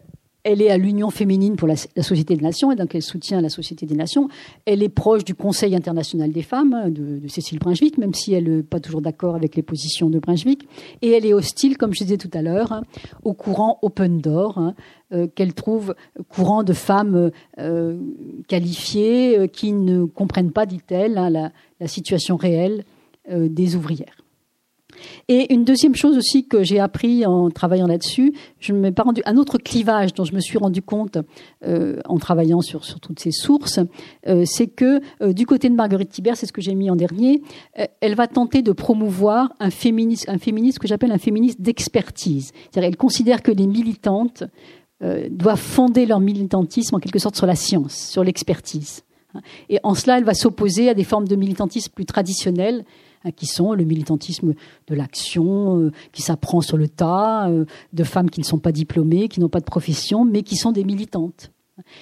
elle est à l'Union féminine pour la, Société des Nations, et donc elle soutient la Société des Nations. Elle est proche du Conseil international des femmes, hein, de, Cécile Brunswick, même si elle n'est pas toujours d'accord avec les positions de Brunswick. Et elle est hostile, comme je disais tout à l'heure, hein, au courant open door, hein, euh, qu'elle trouve courant de femmes euh, qualifiées euh, qui ne comprennent pas, dit-elle, la, situation réelle des ouvrières. Et une deuxième chose aussi que j'ai appris en travaillant là-dessus, je ne rendu un autre clivage dont je me suis rendu compte euh, en travaillant sur, toutes ces sources, euh, c'est que euh, du côté de Marguerite Thibert, c'est ce que j'ai mis en dernier, elle va tenter de promouvoir un féminisme, un que j'appelle un féminisme d'expertise. C'est-à-dire, elle considère que les militantes doivent fonder leur militantisme en quelque sorte sur la science, sur l'expertise. Et en cela, elle va s'opposer à des formes de militantisme plus traditionnelles Hein, qui sont le militantisme de l'action, euh, qui s'apprend sur le tas, euh, de femmes qui ne sont pas diplômées, qui n'ont pas de profession, mais qui sont des militantes.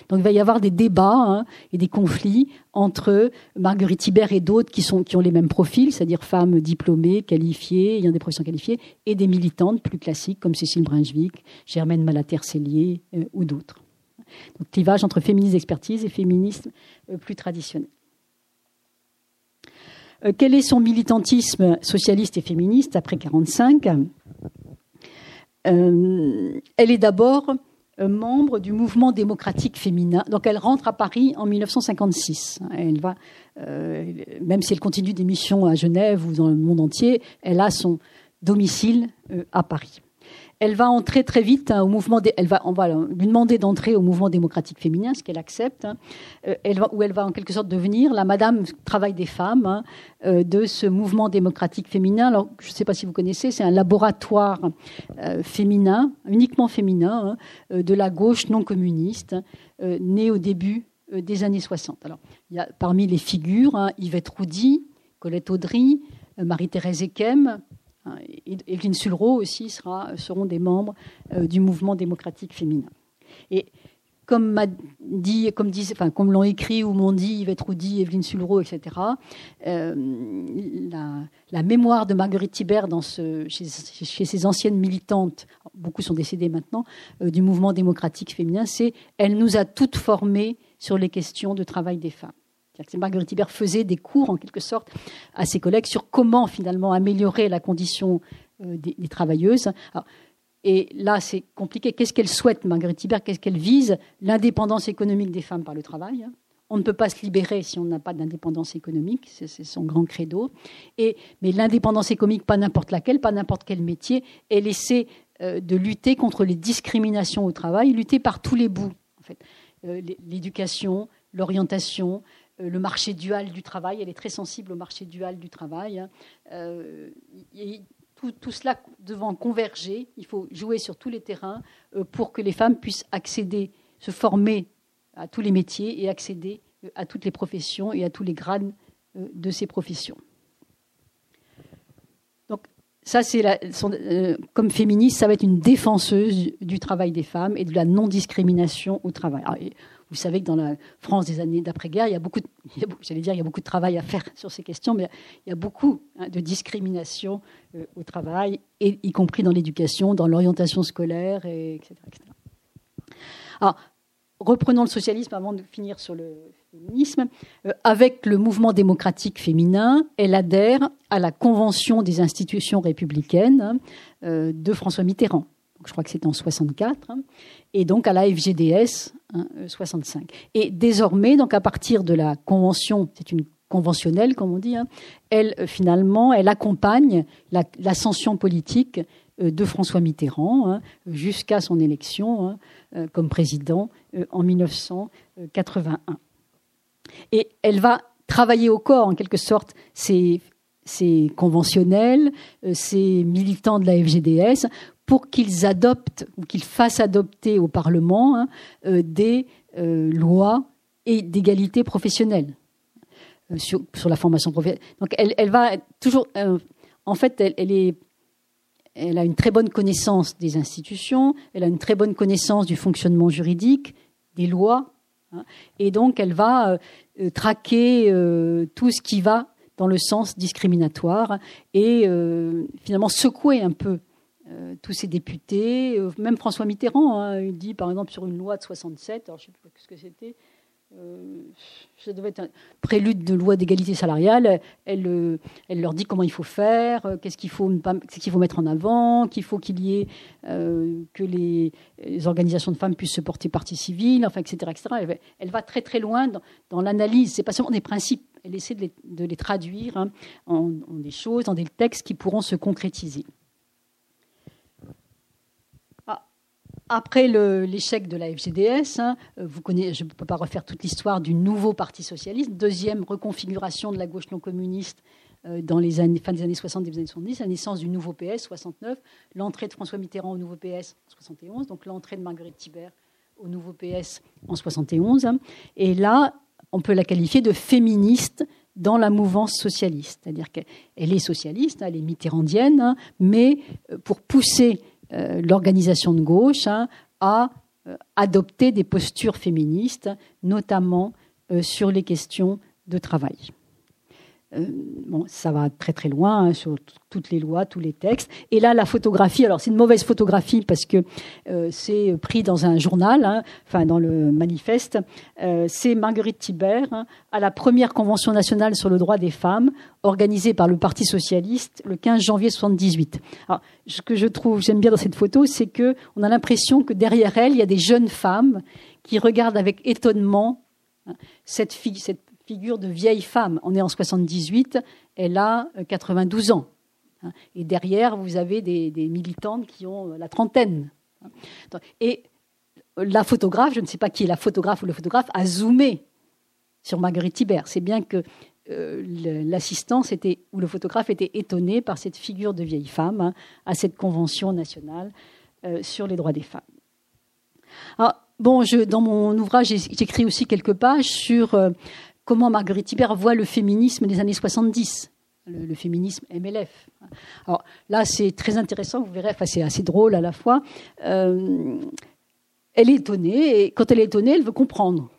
Donc il va y avoir des débats hein, et des conflits entre Marguerite Thibert et d'autres qui, qui ont les mêmes profils, c'est-à-dire femmes diplômées, qualifiées, ayant des professions qualifiées, et des militantes plus classiques comme Cécile Brunswick, Germaine Malater-Cellier euh, ou d'autres. Donc clivage entre féminisme d'expertise et féminisme plus traditionnel. Euh, quel est son militantisme socialiste et féministe après 1945 euh, Elle est d'abord euh, membre du mouvement démocratique féminin. Donc elle rentre à Paris en 1956. Elle va, même si elle continue des missions à Genève ou dans le monde entier, elle a son domicile à Paris elle va entrer très vite hein, au mouvement. elle va, lui demander d'entrer au mouvement démocratique féminin, ce qu'elle accepte. Hein. Euh, elle où elle va en quelque sorte devenir la Madame Travail des femmes hein, euh, de ce mouvement démocratique féminin. Je ne sais pas si vous connaissez, c'est un laboratoire euh, féminin, uniquement féminin, de la gauche non communiste, né au début des années 60. Alors, il y a parmi les figures Yvette Roudy, Colette Audry, Marie-Thérèse Ekem, Evelyne Sulro aussi sera, seront des membres euh, du mouvement démocratique féminin. Et comme l'ont écrit ou m'ont dit Yvette Roudy, Evelyne Sulro, etc. Euh, la, mémoire de Marguerite Thibert dans ce, chez, chez, ses anciennes militantes, beaucoup sont décédées maintenant, euh, du mouvement démocratique féminin, c'est elle nous a toutes formées sur les questions de travail des femmes. Marguerite Hibert faisait des cours, en quelque sorte, à ses collègues sur comment, finalement, améliorer la condition euh, des, travailleuses. et là, c'est compliqué. Qu'est-ce qu'elle souhaite, Marguerite Hibert Qu'est-ce qu'elle vise? L'indépendance économique des femmes par le travail. On ne peut pas se libérer si on n'a pas d'indépendance économique, c'est son grand credo. Et, mais l'indépendance économique, pas n'importe laquelle, pas n'importe quel métier, elle essaie euh, de lutter contre les discriminations au travail, lutter par tous les bouts. En fait. Euh, l'éducation, l'orientation, le marché dual du travail. Elle est très sensible au marché dual du travail. Hein. tout, tout, cela devant converger, il faut jouer sur tous les terrains pour que les femmes puissent accéder, se former à tous les métiers et accéder à toutes les professions et à tous les grades de ces professions ça, c'est euh, comme féministe, ça va être une défenseuse du travail des femmes et de la non-discrimination au travail. Vous savez que dans la France des années d'après-guerre, il y a beaucoup, (laughs) dire, il y a beaucoup de travail à faire sur ces questions, mais il y a beaucoup hein, de discrimination euh, au travail, y compris dans l'éducation, dans l'orientation scolaire, et, etc., Alors, reprenons le socialisme avant de finir sur le féminisme. Euh, avec le mouvement démocratique féminin, elle adhère à la Convention des institutions républicaines euh, de François Mitterrand. Je crois que c'est en 64, hein, et donc à la FGDS 65. Hein, euh, et désormais, donc à partir de la convention, c'est une conventionnelle, comme on dit, hein, elle finalement, elle accompagne l'ascension politique de François Mitterrand jusqu'à son élection comme président en 1981. Et elle va travailler au corps, en quelque sorte, ces, conventionnels, euh, ces militants de la FGDS, pour qu'ils adoptent ou qu'ils fassent adopter au Parlement hein, euh, des euh, lois et d'égalité professionnelle sur, la formation professionnelle. Donc elle, va toujours, en fait, elle, est, elle a une très bonne connaissance des institutions, elle a une très bonne connaissance du fonctionnement juridique, des lois, hein, et donc elle va euh, traquer euh, tout ce qui va dans le sens discriminatoire et euh, finalement secouer un peu tous ces députés. même François Mitterrand, hein, il dit par exemple sur une loi de 67, alors je ne sais pas ce que c'était, euh, ça devait être un prélude de loi d'égalité salariale. Elle, euh, leur dit comment il faut faire, euh, qu'est-ce qu'il faut, mettre en avant, qu'il faut qu'il y ait que les, organisations de femmes puissent se porter partie civile, enfin, etc. Elle, va très très loin dans, dans l'analyse. C'est pas seulement des principes. Elle essaie de les, traduire hein, en, en des choses, dans des textes qui pourront se concrétiser. Après l'échec de la FGDS, hein, connaissez, je ne peux pas refaire toute l'histoire du nouveau Parti socialiste, deuxième reconfiguration de la gauche non communiste euh, dans les années, fin des années 60, des années 70, la naissance du nouveau PS, 69, l'entrée de François Mitterrand au nouveau PS, 71, donc l'entrée de Marguerite Thibert au nouveau PS en 71. Hein. et là, on peut la qualifier de féministe dans la mouvance socialiste. C'est-à-dire qu'elle est socialiste, elle est mitterrandienne, hein, mais euh, pour pousser euh, l'organisation de gauche hein, a euh, adopté des postures féministes, notamment euh, sur les questions de travail. Euh, bon, ça va très très loin hein, sur toutes les lois, tous les textes. Et là, la photographie, alors c'est une mauvaise photographie parce que euh, c'est pris dans un journal, hein, enfin dans le manifeste. Euh, c'est Marguerite Thibert hein, à la première convention nationale sur le droit des femmes, organisée par le Parti socialiste le 15 janvier 78. Alors, ce que je trouve, j'aime bien dans cette photo, c'est que on a l'impression que derrière elle, il y a des jeunes femmes qui regardent avec étonnement cette, fille, cette figure de vieille femme. On est en 78, elle a 92 euh, ans. Hein. Et derrière, vous avez des, militantes qui ont euh, la trentaine. Et la photographe, je ne sais pas qui est la photographe ou le photographe, a zoomé sur Marguerite Thibert. C'est bien que euh, l'assistance était, ou le photographe était étonné par cette figure de vieille femme hein, à cette convention nationale sur les droits des femmes. Alors, bon, dans mon ouvrage, j'écris aussi quelques pages sur comment Marguerite Thibert voit le féminisme des années 70, le, féminisme MLF. Alors là, c'est très intéressant, vous verrez, enfin, c'est assez drôle à la fois. Euh, elle est étonnée, et quand elle est étonnée, elle veut comprendre.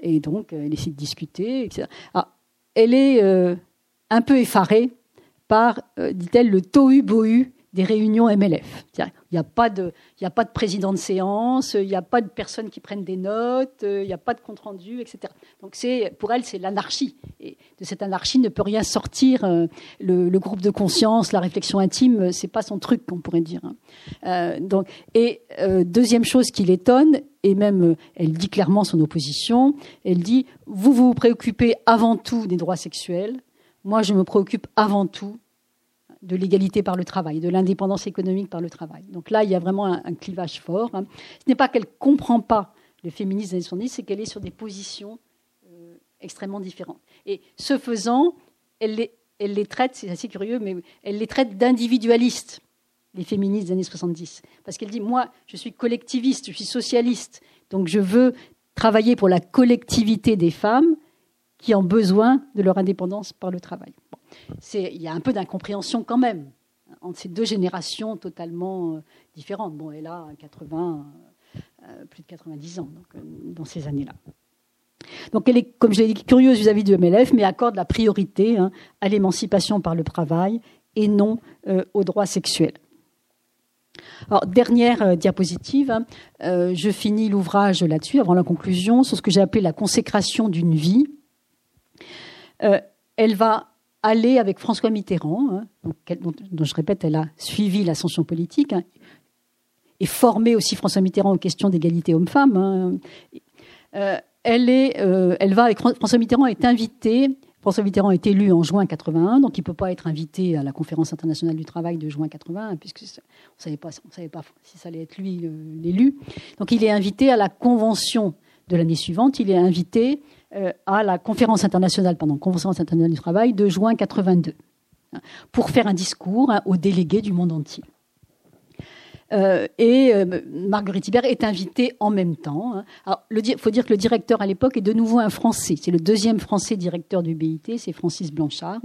Et donc, elle essaie de discuter, etc. elle est euh, un peu effarée par, euh, dit-elle, le tohu-bohu des réunions MLF. Il n'y a, pas de, a pas de président de séance, il n'y a pas de personnes qui prennent des notes, il n'y a pas de compte-rendu, etc. Donc pour elle, c'est l'anarchie. Et de cette anarchie ne peut rien sortir. Euh, le, groupe de conscience, la réflexion intime, c'est pas son truc, on pourrait dire. Hein. Euh, donc, et euh, deuxième chose qui l'étonne, et même elle dit clairement son opposition, elle dit, vous vous préoccupez avant tout des droits sexuels, moi je me préoccupe avant tout de l'égalité par le travail, de l'indépendance économique par le travail. Donc là, il y a vraiment un, clivage fort. Ce n'est pas qu'elle ne comprend pas le féminisme des années 70, c'est qu'elle est sur des positions euh, extrêmement différentes. Et ce faisant, elle les, elle les traite, c'est assez curieux, mais elle les traite d'individualistes, les féministes des années 70. Parce qu'elle dit, moi, je suis collectiviste, je suis socialiste, donc je veux travailler pour la collectivité des femmes qui ont besoin de leur indépendance par le travail. Il y a un peu d'incompréhension quand même entre ces deux générations totalement euh, différentes. Bon, elle a 80, euh, plus de 90 ans euh, dans ces années-là. Donc elle est, comme je l'ai dit, curieuse vis-à-vis du MLF, mais accorde la priorité hein, à l'émancipation par le travail et non aux droits sexuels. Dernière diapositive, hein, je finis l'ouvrage là-dessus, avant la conclusion, sur ce que j'ai appelé la consécration d'une vie. elle va aller avec François Mitterrand, hein, dont, je répète, elle a suivi l'ascension politique, hein, et formé aussi François Mitterrand aux questions d'égalité homme-femme. Hein. Euh, elle, euh, elle va avec François Mitterrand est invité. François Mitterrand est élu en juin 81, donc il ne peut pas être invité à la conférence internationale du travail de juin 81, puisque on savait pas, savait pas si ça allait être lui l'élu. Donc il est invité à la convention de l'année suivante. Il est invité à la conférence internationale, pardon, conférence internationale du travail de juin 82, hein, pour faire un discours hein, aux délégués du monde entier. Euh, et euh, Marguerite Hibert est invitée en même temps. Hein. Il faut dire que le directeur à l'époque est de nouveau un Français. C'est le deuxième Français directeur du BIT, c'est Francis Blanchard.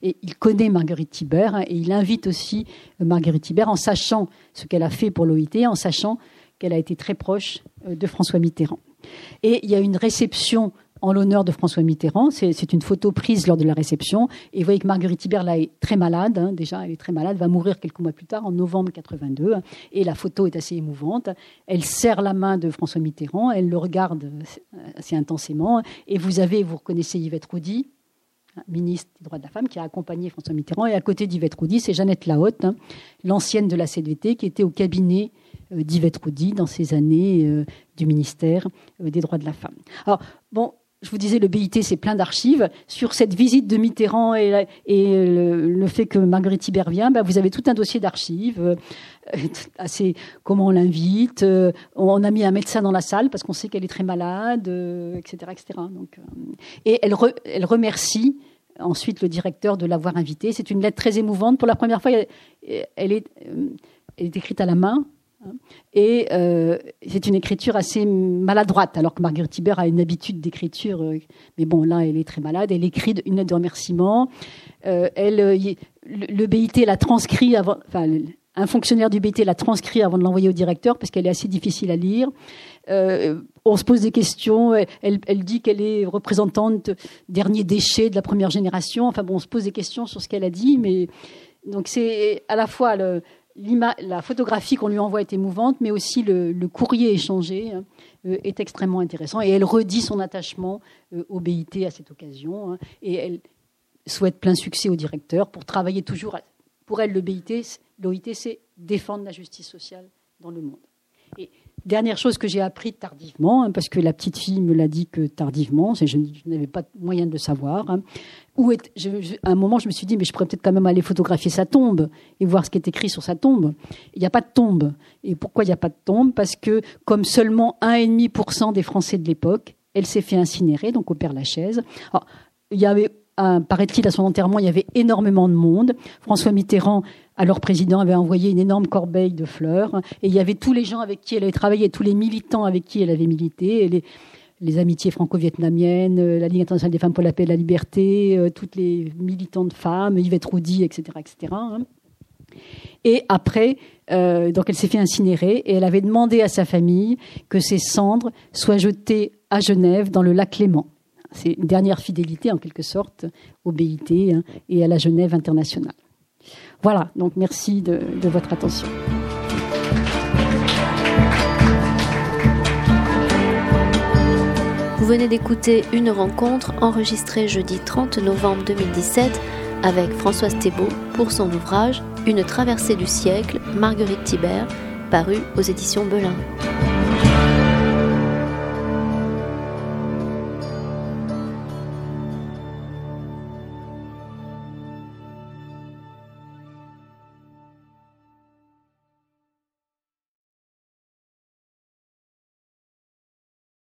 et il connaît Marguerite Hibert et il invite aussi Marguerite Hibert en sachant ce qu'elle a fait pour l'OIT, en sachant qu'elle a été très proche de François Mitterrand. Et il y a une réception en l'honneur de François Mitterrand. C'est une photo prise lors de la réception. Et vous voyez que Marguerite Hibert, là, est très malade. Hein. déjà, elle est très malade, va mourir quelques mois plus tard, en novembre 82. Et la photo est assez émouvante. Elle serre la main de François Mitterrand, elle le regarde assez intensément. Et vous avez, vous reconnaissez Yvette Roudy, hein, ministre des droits de la femme, qui a accompagné François Mitterrand. Et à côté d'Yvette Roudy, c'est Jeannette Lahotte, hein, l'ancienne de la CDT, qui était au cabinet euh, d'Yvette Roudy dans ces années euh, du ministère euh, des droits de la femme. Alors, bon, je vous disais, le BIT, c'est plein d'archives. Sur cette visite de Mitterrand et, le, fait que Marguerite Hibert vient, ben, vous avez tout un dossier d'archives. Euh, assez, comment on l'invite. Euh, on a mis un médecin dans la salle parce qu'on sait qu'elle est très malade, etc., euh, etc. Donc, et elle, elle remercie ensuite le directeur de l'avoir invitée. C'est une lettre très émouvante. Pour la première fois, elle est écrite à la main. Et euh, c'est une écriture assez maladroite, alors que Marguerite Hibert a une habitude d'écriture. Euh, mais bon, là, elle est très malade. Elle écrit une lettre de remerciement. Euh, elle, le, BIT l'a transcrit avant. Enfin, un fonctionnaire du BIT l'a transcrit avant de l'envoyer au directeur parce qu'elle est assez difficile à lire. on se pose des questions. Elle, elle dit qu'elle est représentante dernier déchet de la première génération. Enfin bon, on se pose des questions sur ce qu'elle a dit, mais donc c'est à la fois le, la photographie qu'on lui envoie est émouvante, mais aussi le, courrier échangé hein, euh, est extrêmement intéressant. Et elle redit son attachement euh, au BIT à cette occasion. Hein, et elle souhaite plein succès au directeur pour travailler toujours. pour elle, le BIT, l'OIT, c'est défendre la justice sociale dans le monde. Dernière chose que j'ai appris tardivement, hein, parce que la petite fille me l'a dit que tardivement, je, je n'avais pas moyen de le savoir. Hein. Où est, à un moment, je me suis dit, mais je pourrais peut-être quand même aller photographier sa tombe et voir ce qui est écrit sur sa tombe. Il n'y a pas de tombe. Et pourquoi il n'y a pas de tombe? Parce que, comme seulement 1,5% des Français de l'époque, elle s'est fait incinérer, donc au Père Lachaise. Alors, il y avait paraît-il, à son enterrement, il y avait énormément de monde. François Mitterrand, alors président, avait envoyé une énorme corbeille de fleurs. Et il y avait tous les gens avec qui elle avait travaillé, tous les militants avec qui elle avait milité, les, amitiés franco-vietnamiennes, euh, la Ligue internationale des femmes pour la paix et la liberté, euh, toutes les militantes femmes, Yvette Roudy, etc. etc. Hein. Et après, euh, donc elle s'est fait incinérer et elle avait demandé à sa famille que ses cendres soient jetées à Genève dans le lac Léman. C'est une dernière fidélité en quelque sorte au BIT hein, et à la Genève internationale. Voilà, donc merci de, votre attention. Vous venez d'écouter une rencontre enregistrée jeudi 30 novembre 2017 avec Françoise Thébault pour son ouvrage Une traversée du siècle, Marguerite Thibert, paru aux éditions Belin.